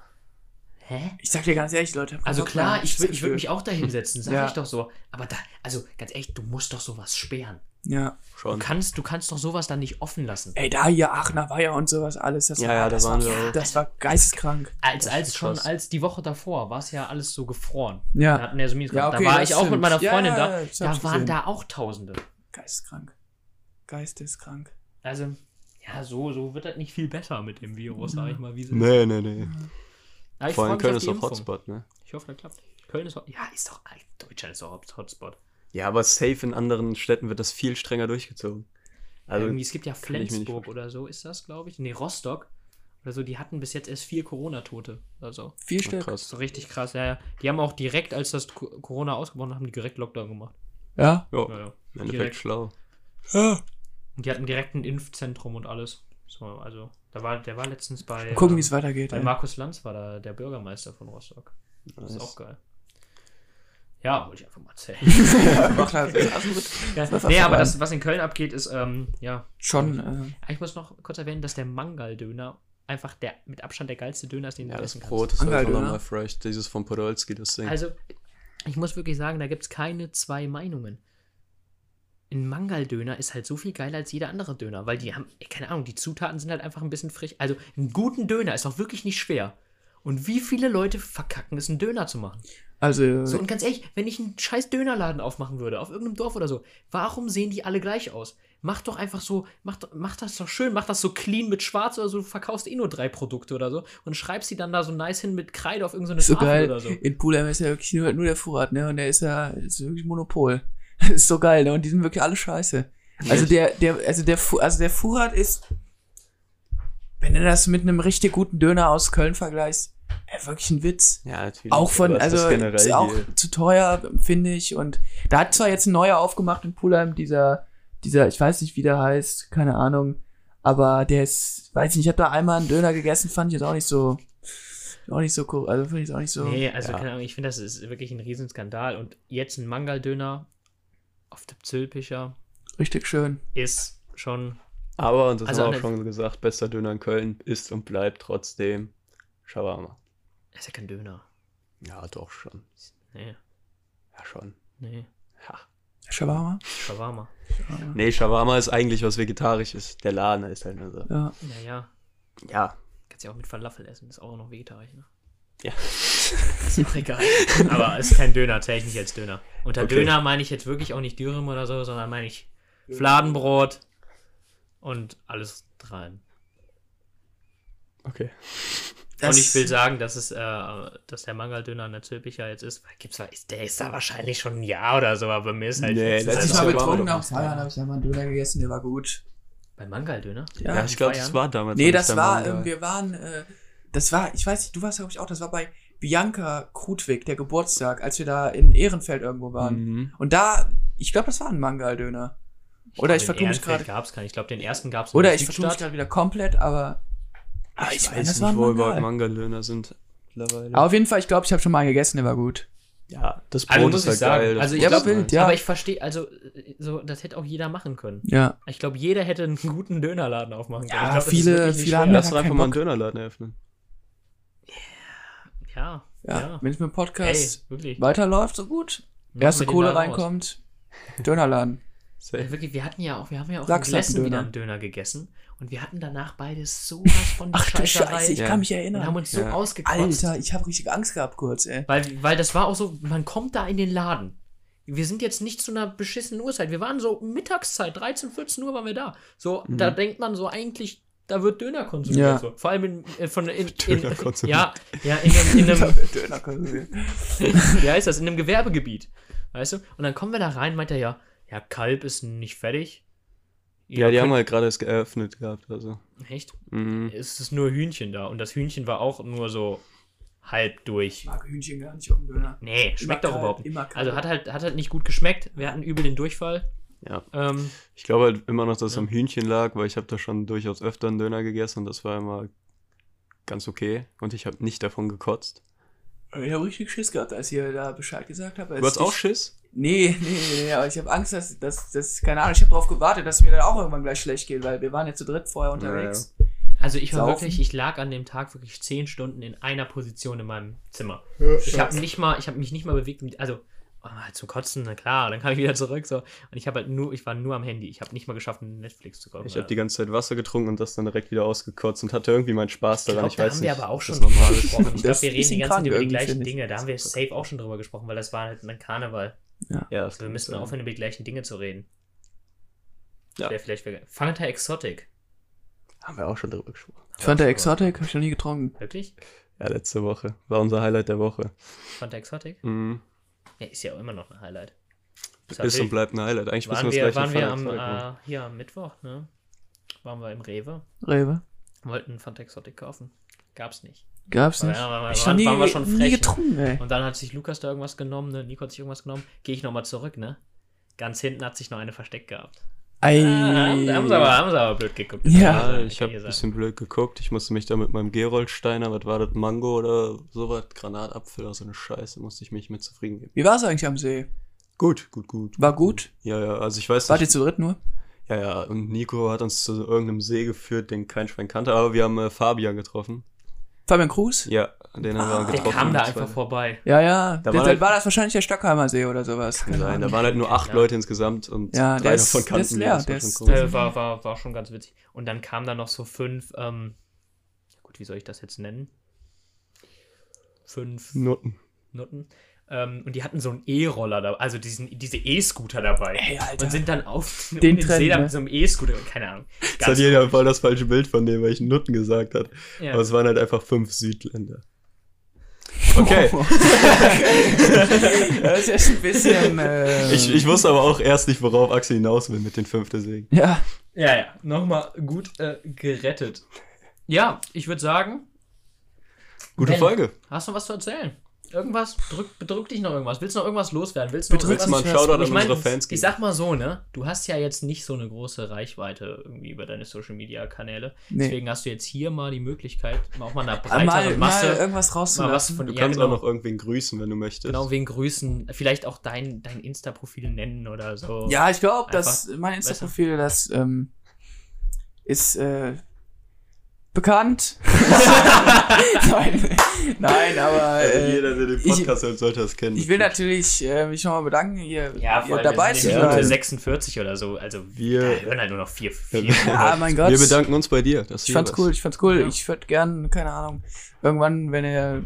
Speaker 3: hä?
Speaker 4: ich sag dir ganz ehrlich, Leute.
Speaker 3: Also klar,
Speaker 4: mehr.
Speaker 3: ich, ich würde mich auch da hinsetzen, sag
Speaker 4: Ja.
Speaker 3: ich doch so. Aber da, also ganz ehrlich, du musst doch sowas sperren.
Speaker 4: Ja.
Speaker 3: Du
Speaker 2: Schon.
Speaker 3: kannst, du kannst doch sowas dann nicht offen lassen.
Speaker 4: Ey, da hier Aachener Weiher und sowas alles. Das
Speaker 2: Ja,
Speaker 4: war,
Speaker 2: ja, da
Speaker 4: das
Speaker 2: waren
Speaker 4: war,
Speaker 2: wir auch.
Speaker 4: Das war geisteskrank.
Speaker 3: Als, als schon, als die Woche davor war es ja alles so gefroren.
Speaker 4: Ja.
Speaker 3: Da hatten ja so
Speaker 4: Ja,
Speaker 3: Da
Speaker 4: okay,
Speaker 3: war
Speaker 4: das
Speaker 3: ich auch mit
Speaker 4: stimmt.
Speaker 3: meiner Freundin
Speaker 4: ja,
Speaker 3: da. Da waren
Speaker 4: gesehen.
Speaker 3: da auch Tausende.
Speaker 4: Geisteskrank. Geisteskrank.
Speaker 3: Also, ja, so, so wird das nicht viel besser mit dem Virus, sag ich mal, wie sie
Speaker 2: Nee, nee, nee.
Speaker 3: Ja, ich
Speaker 2: Vor allem
Speaker 3: mich
Speaker 2: Köln
Speaker 3: auf
Speaker 2: ist doch. Hotspot, ne?
Speaker 3: Ich hoffe, das klappt. Köln ist Ja, ist doch. Deutschland ist doch Hot- Hotspot.
Speaker 2: Ja, aber safe in anderen Städten wird das viel strenger durchgezogen. Also,
Speaker 3: Irgendwie, es gibt ja Flensburg oder so, ist das, glaube ich. Nee, Rostock oder so, die hatten bis jetzt erst vier Corona-Tote. Also,
Speaker 4: Vier Stück.
Speaker 2: krass.
Speaker 3: so richtig krass. Ja, ja. Die haben auch direkt, als das Co- Corona ausgebrochen hat, haben die direkt Lockdown gemacht.
Speaker 4: Ja.
Speaker 2: Ja,
Speaker 3: Ja, ja.
Speaker 2: im Endeffekt schlau.
Speaker 4: ja.
Speaker 3: Und die hatten direkt ein Impfzentrum und alles. So, also, da war, der war letztens bei.
Speaker 4: Mal gucken,
Speaker 3: ähm,
Speaker 4: wie es weitergeht.
Speaker 3: Bei
Speaker 4: ey.
Speaker 3: Markus Lanz war da der Bürgermeister von Rostock. Das ist
Speaker 2: Nice.
Speaker 3: auch geil. Ja, wollte ich einfach mal erzählen. <laughs>
Speaker 4: Mach das. Absolut.
Speaker 3: ja, nee, aber
Speaker 4: da?
Speaker 3: das, was in Köln abgeht, ist, ähm, ja.
Speaker 4: Schon. Äh,
Speaker 3: Ich muss noch kurz erwähnen, dass der Mangal-Döner einfach der mit Abstand der geilste Döner ist, den
Speaker 2: Ja,
Speaker 3: du
Speaker 2: das
Speaker 3: essen
Speaker 2: Brot ist halt
Speaker 4: Angaldöner.
Speaker 2: nochmal fresh. Dieses von Podolski, das Ding.
Speaker 3: kannst. Also, ich muss wirklich sagen, da gibt es keine zwei Meinungen. Ein Mangal-Döner ist halt so viel geiler als jeder andere Döner, weil die haben, keine Ahnung, die Zutaten sind halt einfach ein bisschen frisch. Also, einen guten Döner ist auch wirklich nicht schwer. Und wie viele Leute verkacken es, einen Döner zu machen?
Speaker 4: Also,
Speaker 3: So, und ganz ehrlich, wenn ich einen scheiß Dönerladen aufmachen würde, auf irgendeinem Dorf oder so, warum sehen die alle gleich aus? Mach doch einfach so, mach, mach das doch schön, mach das so clean mit schwarz oder so, du verkaufst eh nur drei Produkte oder so und schreibst die dann da so nice hin mit Kreide auf irgendeine
Speaker 4: so
Speaker 3: Tafel
Speaker 4: geil.
Speaker 3: oder so.
Speaker 4: In Pulheim ist ja wirklich nur, nur der Vorrat, ne? Und der ist ja ist wirklich Monopol. Das <laughs> ist so geil, ne? Und die sind wirklich alle scheiße. Also der, der, also der, also der Vorrat ist, wenn du das mit einem richtig guten Döner aus Köln vergleichst, ey, wirklich ein Witz.
Speaker 2: Ja, natürlich.
Speaker 4: Auch von, also
Speaker 2: generell
Speaker 4: ist auch
Speaker 2: hier.
Speaker 4: zu teuer, finde ich. Und da hat zwar jetzt ein neuer aufgemacht in Pulheim, dieser, dieser, ich weiß nicht, wie der heißt, keine Ahnung, aber der ist, weiß ich nicht, ich habe da einmal einen Döner gegessen, fand ich jetzt auch nicht so, auch nicht so cool, also finde ich es auch nicht so.
Speaker 3: Nee, also
Speaker 2: ja.
Speaker 3: keine Ahnung, ich finde, das ist wirklich ein Riesenskandal. Und jetzt ein Mangal-Döner auf der Zülpicher
Speaker 4: Richtig schön.
Speaker 3: ist schon.
Speaker 2: Aber, und das
Speaker 3: Also
Speaker 2: haben wir auch schon gesagt, bester Döner in Köln ist und bleibt trotzdem Shawarma.
Speaker 3: Ist ja kein Döner.
Speaker 2: Ja, doch schon.
Speaker 3: Nee,
Speaker 2: Ja, schon.
Speaker 3: nee.
Speaker 2: Ja.
Speaker 4: Shawarma?
Speaker 3: Shawarma.
Speaker 2: Nee, Shawarma ist eigentlich was Vegetarisches. Der Laden ist halt nur so.
Speaker 4: Ja.
Speaker 3: Naja,
Speaker 2: Ja.
Speaker 3: kannst ja auch mit Falafel essen, ist auch noch vegetarisch, ne?
Speaker 2: Ja. <laughs>
Speaker 3: Ist auch egal. Aber es ist kein Döner, zähle ich nicht als Döner. Unter
Speaker 2: Okay.
Speaker 3: Döner meine ich jetzt wirklich auch nicht Dürüm oder so, sondern meine ich Fladenbrot und alles dran.
Speaker 2: Okay.
Speaker 3: und ich will sagen, dass es, äh, dass der Mangal-Döner an der Zülpicher jetzt ist. Gibt's, da- ist, der ist da wahrscheinlich schon ein Jahr oder so, aber bei mir ist halt.
Speaker 2: Nee,
Speaker 3: ist
Speaker 2: letztes
Speaker 3: halt
Speaker 2: wir
Speaker 4: betrunken
Speaker 2: nicht
Speaker 4: Feiern, habe ich ja mal einen Döner gegessen, der war gut.
Speaker 3: Bei Mangal-Döner?
Speaker 2: Ja,
Speaker 4: Ja,
Speaker 2: ich glaube, das war damals.
Speaker 4: Nee, das war, ähm, wir waren, äh, das war, ich weiß nicht, du warst glaube ich auch, das war bei Bianca Krutwig, der Geburtstag, als wir da in Ehrenfeld irgendwo waren.
Speaker 2: Mhm.
Speaker 4: Und da, ich glaube, das war ein Mangal-Döner. Oder ich
Speaker 3: Den
Speaker 4: vertue mich gerade.
Speaker 3: gab's keinen. Ich glaube, den ersten gab's in
Speaker 4: Oder
Speaker 3: der
Speaker 4: ich vertue mich gerade wieder komplett, aber. Ah,
Speaker 2: Ich,
Speaker 4: meine,
Speaker 2: weiß
Speaker 4: das war
Speaker 2: nicht, wo überhaupt
Speaker 4: Mangal.
Speaker 2: Mangal-Döner sind mittlerweile.
Speaker 4: Aber auf jeden Fall, ich glaube, ich habe schon mal einen gegessen, der war gut.
Speaker 2: ja, das Brot
Speaker 3: Also muss
Speaker 2: ist
Speaker 3: ich
Speaker 2: halt
Speaker 3: sagen,
Speaker 2: geil. das
Speaker 3: also ich
Speaker 2: Brot
Speaker 4: Ja, wild.
Speaker 3: Aber ich verstehe, also, äh, so, das hätte auch jeder machen können.
Speaker 4: Ja.
Speaker 3: Ich glaube, jeder hätte einen guten Dönerladen aufmachen können.
Speaker 4: Ja,
Speaker 3: ich glaub,
Speaker 4: viele- viele
Speaker 3: schwer.
Speaker 4: haben
Speaker 2: Lass einfach mal einen. Dönerladen eröffnen.
Speaker 3: Ja,
Speaker 4: Ja.
Speaker 3: ja.
Speaker 4: Wenn es mit dem
Speaker 3: Ey,
Speaker 4: Podcast
Speaker 3: wirklich.
Speaker 4: weiterläuft, so gut.
Speaker 3: Machen
Speaker 4: Erste
Speaker 3: wir
Speaker 4: Kohle reinkommt. Dönerladen.
Speaker 3: Ey, wirklich, wir hatten ja auch, wir haben ja auch in
Speaker 4: Lachshappen
Speaker 3: Glessen wieder
Speaker 4: Döner.
Speaker 3: einen Döner gegessen und wir hatten danach beides sowas <laughs> von
Speaker 4: Ach du Scheiße, ich
Speaker 2: Ja.
Speaker 4: kann mich
Speaker 3: und haben
Speaker 4: erinnern.
Speaker 3: uns so
Speaker 2: Ja.
Speaker 3: ausgekotzt.
Speaker 4: Alter, ich habe richtig Angst gehabt kurz, ey.
Speaker 3: Weil, weil das war auch so, man kommt da in den Laden. Wir sind jetzt nicht zu einer beschissenen Uhrzeit. Wir waren so Mittagszeit, 13, 14 Uhr waren wir da. So, da denkt man so eigentlich, da wird Döner konsumiert.
Speaker 4: Ja.
Speaker 3: So. Vor allem in, äh, von in, <laughs>
Speaker 2: Döner
Speaker 3: in,
Speaker 2: konsumiert.
Speaker 3: Ja, ja, in einem, in einem <laughs>
Speaker 4: Döner konsumiert. <laughs>
Speaker 3: wie heißt das, in einem Gewerbegebiet. Weißt du? Und dann kommen wir da rein, meint er ja, ja, Kalb ist nicht fertig.
Speaker 2: Ja, die haben halt gerade erst geöffnet gehabt. Also.
Speaker 3: Echt?
Speaker 2: Mhm.
Speaker 3: Es ist nur Hühnchen da. Und das Hühnchen war auch nur so halb durch.
Speaker 4: Ich mag Hühnchen gar nicht auf dem Döner.
Speaker 3: Nee, schmeckt
Speaker 4: kalt,
Speaker 3: überhaupt nicht. Also hat halt, hat halt nicht gut geschmeckt. Wir hatten übel den Durchfall.
Speaker 2: Ja.
Speaker 3: Ähm,
Speaker 2: Ich glaube halt immer noch, dass es
Speaker 3: Ja.
Speaker 2: am Hühnchen lag, weil ich habe da schon durchaus öfter einen Döner gegessen und das war immer ganz okay. Und ich habe nicht davon gekotzt.
Speaker 4: Ich habe richtig Schiss gehabt, als ihr da Bescheid gesagt habt.
Speaker 2: Du hast auch Schiss?
Speaker 4: Nee, nee, nee, nee, aber ich habe Angst, dass, dass, dass, keine Ahnung, ich habe darauf gewartet, dass mir dann auch irgendwann gleich schlecht geht, weil wir waren ja zu dritt vorher unterwegs.
Speaker 3: also ich war
Speaker 4: Saufen.
Speaker 3: wirklich, ich lag an dem Tag wirklich zehn Stunden in einer Position in meinem Zimmer. Ich habe nicht mal, ich habe mich nicht mal bewegt. um- Also halt zum Kotzen, na klar. Dann kam ich wieder zurück so und ich habe halt nur, ich war nur am Handy. Ich habe nicht mal geschafft, Netflix zu gucken.
Speaker 2: Ich habe die ganze Zeit Wasser getrunken und das dann direkt wieder ausgekotzt und hatte irgendwie meinen Spaß
Speaker 3: Ich
Speaker 2: daran.
Speaker 3: glaube,
Speaker 2: Ich,
Speaker 3: da
Speaker 2: weiß
Speaker 3: haben
Speaker 2: nicht.
Speaker 3: wir aber auch schon drüber gesprochen. Ich
Speaker 4: Das
Speaker 3: glaube, wir reden die ganze Zeit über die gleichen
Speaker 4: ich.
Speaker 3: Dinge. Da haben wir safe auch schon drüber gesprochen, weil das war halt ein Karneval.
Speaker 2: Ja, das
Speaker 3: Wir
Speaker 2: kann
Speaker 3: müssen
Speaker 2: sein.
Speaker 3: aufhören, über die gleichen Dinge zu reden.
Speaker 2: Ja.
Speaker 3: Wäre vielleicht Fanta Exotic.
Speaker 2: Haben wir auch schon drüber gesprochen.
Speaker 4: Fanta Exotic habe ich noch nie getrunken.
Speaker 3: Wirklich?
Speaker 2: Ja, letzte Woche. War unser Highlight der Woche.
Speaker 3: Fanta Exotic?
Speaker 2: Mhm.
Speaker 3: Ja, ist ja auch immer noch ein Highlight.
Speaker 2: Ist
Speaker 3: natürlich-
Speaker 2: und bleibt ein Highlight. Eigentlich müssen
Speaker 3: Waren
Speaker 2: wir
Speaker 3: wir,
Speaker 2: das
Speaker 3: waren
Speaker 2: gleich
Speaker 3: wir am,
Speaker 2: machen.
Speaker 3: äh, hier am Mittwoch, ne? Waren wir im Rewe,
Speaker 4: Rewe.
Speaker 3: wollten Fanta Exotic kaufen. Gab's nicht.
Speaker 4: Gab's nicht.
Speaker 3: ja, waren-
Speaker 4: ich
Speaker 3: waren-
Speaker 4: nie,
Speaker 3: waren wir schon
Speaker 4: nie
Speaker 3: frech, ne?
Speaker 4: getrunken, ey.
Speaker 3: Und dann hat sich Lukas da irgendwas genommen, ne? Nico hat sich irgendwas genommen. Gehe ich nochmal zurück, ne? Ganz hinten hat sich noch eine versteckt gehabt.
Speaker 4: Ei.
Speaker 3: Ah, da haben sie aber, haben sie aber blöd geguckt.
Speaker 4: Ja.
Speaker 2: Ja, ich habe
Speaker 3: hier
Speaker 2: ein bisschen blöd geguckt. Ich musste mich da mit meinem Geroldsteiner, was war das, Mango oder sowas, Granatapfel, also eine Scheiße, musste ich mich mit zufrieden geben.
Speaker 4: Wie war's eigentlich am See?
Speaker 2: Gut, gut, gut.
Speaker 4: War gut?
Speaker 2: Ja, ja, also ich weiß
Speaker 4: Wart ihr zu dritt nur?
Speaker 2: Ja, ja, und Nico hat uns zu irgendeinem See geführt, den kein Schwein kannte, aber wir haben äh, Fabian getroffen.
Speaker 4: Fabian Cruz?
Speaker 2: Ja, den haben wir
Speaker 4: Ah,
Speaker 3: Der
Speaker 2: getroffen.
Speaker 3: kam da einfach vorbei.
Speaker 4: Ja, ja.
Speaker 2: Da
Speaker 4: Da
Speaker 2: war halt-
Speaker 4: war das wahrscheinlich der Stockheimer See oder sowas.
Speaker 2: Kann sein. Da waren halt nur acht
Speaker 3: Ja.
Speaker 2: Leute insgesamt und
Speaker 4: Ja,
Speaker 2: drei
Speaker 4: der ist-
Speaker 2: davon
Speaker 4: der ist
Speaker 2: kannten
Speaker 4: leer,
Speaker 2: wir. Das
Speaker 4: der
Speaker 2: war
Speaker 4: ist-
Speaker 2: cool.
Speaker 3: Äh, war, war, war schon ganz witzig. Und dann kamen da noch so fünf, ähm, gut, wie soll ich das jetzt nennen? Fünf
Speaker 2: Noten.
Speaker 3: Nutten. Ähm, und die hatten so einen E-Roller da, also diesen, diese E-Scooter dabei.
Speaker 4: Ey, Alter.
Speaker 3: Und sind dann auf <laughs> um
Speaker 4: Den
Speaker 3: den
Speaker 4: Trend,
Speaker 3: See da
Speaker 4: ne?
Speaker 3: mit so einem E-Scooter, keine Ahnung.
Speaker 2: Jetzt hat jeder voll das falsche Bild von dem, weil ich Nutten gesagt hat.
Speaker 3: ja.
Speaker 2: Aber es waren halt einfach fünf Südländer. <laughs> Okay. <laughs>
Speaker 4: das ist echt ein bisschen. Äh,
Speaker 2: Ich, ich wusste aber auch erst nicht, worauf Axel hinaus will mit den fünf, deswegen.
Speaker 4: ja,
Speaker 3: ja, ja, nochmal gut äh, gerettet. Ja, ich würde sagen,
Speaker 2: Gute
Speaker 3: Ben,
Speaker 2: Folge.
Speaker 3: Hast du was zu erzählen? Irgendwas? Bedrückt, bedrückt dich noch irgendwas? Willst du noch irgendwas loswerden? Willst du noch irgendwas?
Speaker 2: Willst du mal einen
Speaker 4: was-
Speaker 2: Shoutout
Speaker 3: Ich
Speaker 2: an
Speaker 3: meine,
Speaker 2: unsere Fans
Speaker 3: ich
Speaker 2: geben?
Speaker 3: sag mal so, ne? Du hast ja jetzt nicht so eine große Reichweite irgendwie über deine Social Media Kanäle.
Speaker 4: Nee.
Speaker 3: Deswegen hast du jetzt hier mal die Möglichkeit, auch mal einer
Speaker 4: mal,
Speaker 3: breiteren Masse,
Speaker 4: mal irgendwas
Speaker 3: mal was
Speaker 4: rauszulassen.
Speaker 2: Du
Speaker 3: ja,
Speaker 2: kannst
Speaker 3: genau,
Speaker 2: auch noch irgendwen grüßen, wenn du möchtest.
Speaker 3: genau wegen Grüßen, vielleicht auch dein, dein Insta-Profil nennen oder so.
Speaker 4: Ja, ich glaube, dass mein Insta-Profil, das ähm, ist äh, bekannt. <laughs> nein, nein, aber
Speaker 2: Also
Speaker 4: äh,
Speaker 2: jeder, der den
Speaker 4: ich-
Speaker 2: Podcast hört, sollte das kennen.
Speaker 4: ich will natürlich äh, mich nochmal bedanken, hier,
Speaker 3: Ja, allem
Speaker 4: dabei
Speaker 3: wir
Speaker 4: zu.
Speaker 3: Minute
Speaker 4: sein.
Speaker 3: 46 oder so. Also
Speaker 2: Wir-
Speaker 3: hören halt nur noch vier. vier
Speaker 4: Ja, <laughs> mein Gott.
Speaker 2: Wir bedanken uns bei dir.
Speaker 4: Ich fand's cool, ich fand's cool.
Speaker 3: Ja.
Speaker 4: Ich würde gern, keine Ahnung, irgendwann, wenn ihr,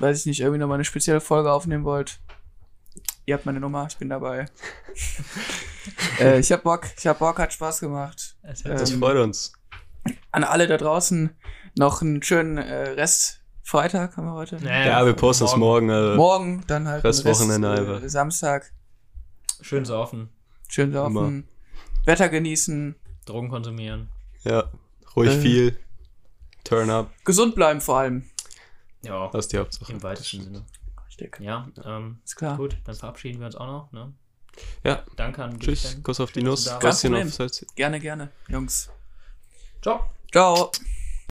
Speaker 4: weiß ich nicht, irgendwie nochmal eine spezielle Folge aufnehmen wollt, ihr habt meine Nummer, ich bin dabei. <laughs> äh, ich hab Bock, ich hab Bock, hat Spaß gemacht.
Speaker 3: Das
Speaker 4: Äh,
Speaker 3: hört
Speaker 2: Das
Speaker 4: Ähm,
Speaker 2: freut uns.
Speaker 4: An alle da draußen noch einen schönen äh, Rest Freitag haben wir heute.
Speaker 2: Ja, wir posten es morgen. äh,
Speaker 4: Morgen, dann halt
Speaker 2: Rest
Speaker 4: Rest,
Speaker 2: Wochenende
Speaker 4: äh,
Speaker 2: einfach.
Speaker 4: Samstag.
Speaker 3: Schön saufen,
Speaker 4: Schön saufen. Wetter genießen.
Speaker 3: Drogen konsumieren.
Speaker 2: Ja, ruhig
Speaker 4: Äh.
Speaker 2: viel. Turn up.
Speaker 4: Gesund bleiben vor allem.
Speaker 3: Ja,
Speaker 2: Das ist die Hauptsache.
Speaker 3: im weitesten Sinne.
Speaker 4: Richtig.
Speaker 3: Ja, ähm,
Speaker 4: Ist klar.
Speaker 3: gut, dann verabschieden wir uns auch noch. Ne?
Speaker 2: Ja,
Speaker 3: Danke an dich,
Speaker 2: tschüss. Kuss auf die
Speaker 3: Schön,
Speaker 2: Nuss.
Speaker 4: Kein
Speaker 2: auf Salz.
Speaker 4: Gerne, gerne, Jungs.
Speaker 3: Ciao.
Speaker 4: Ciao.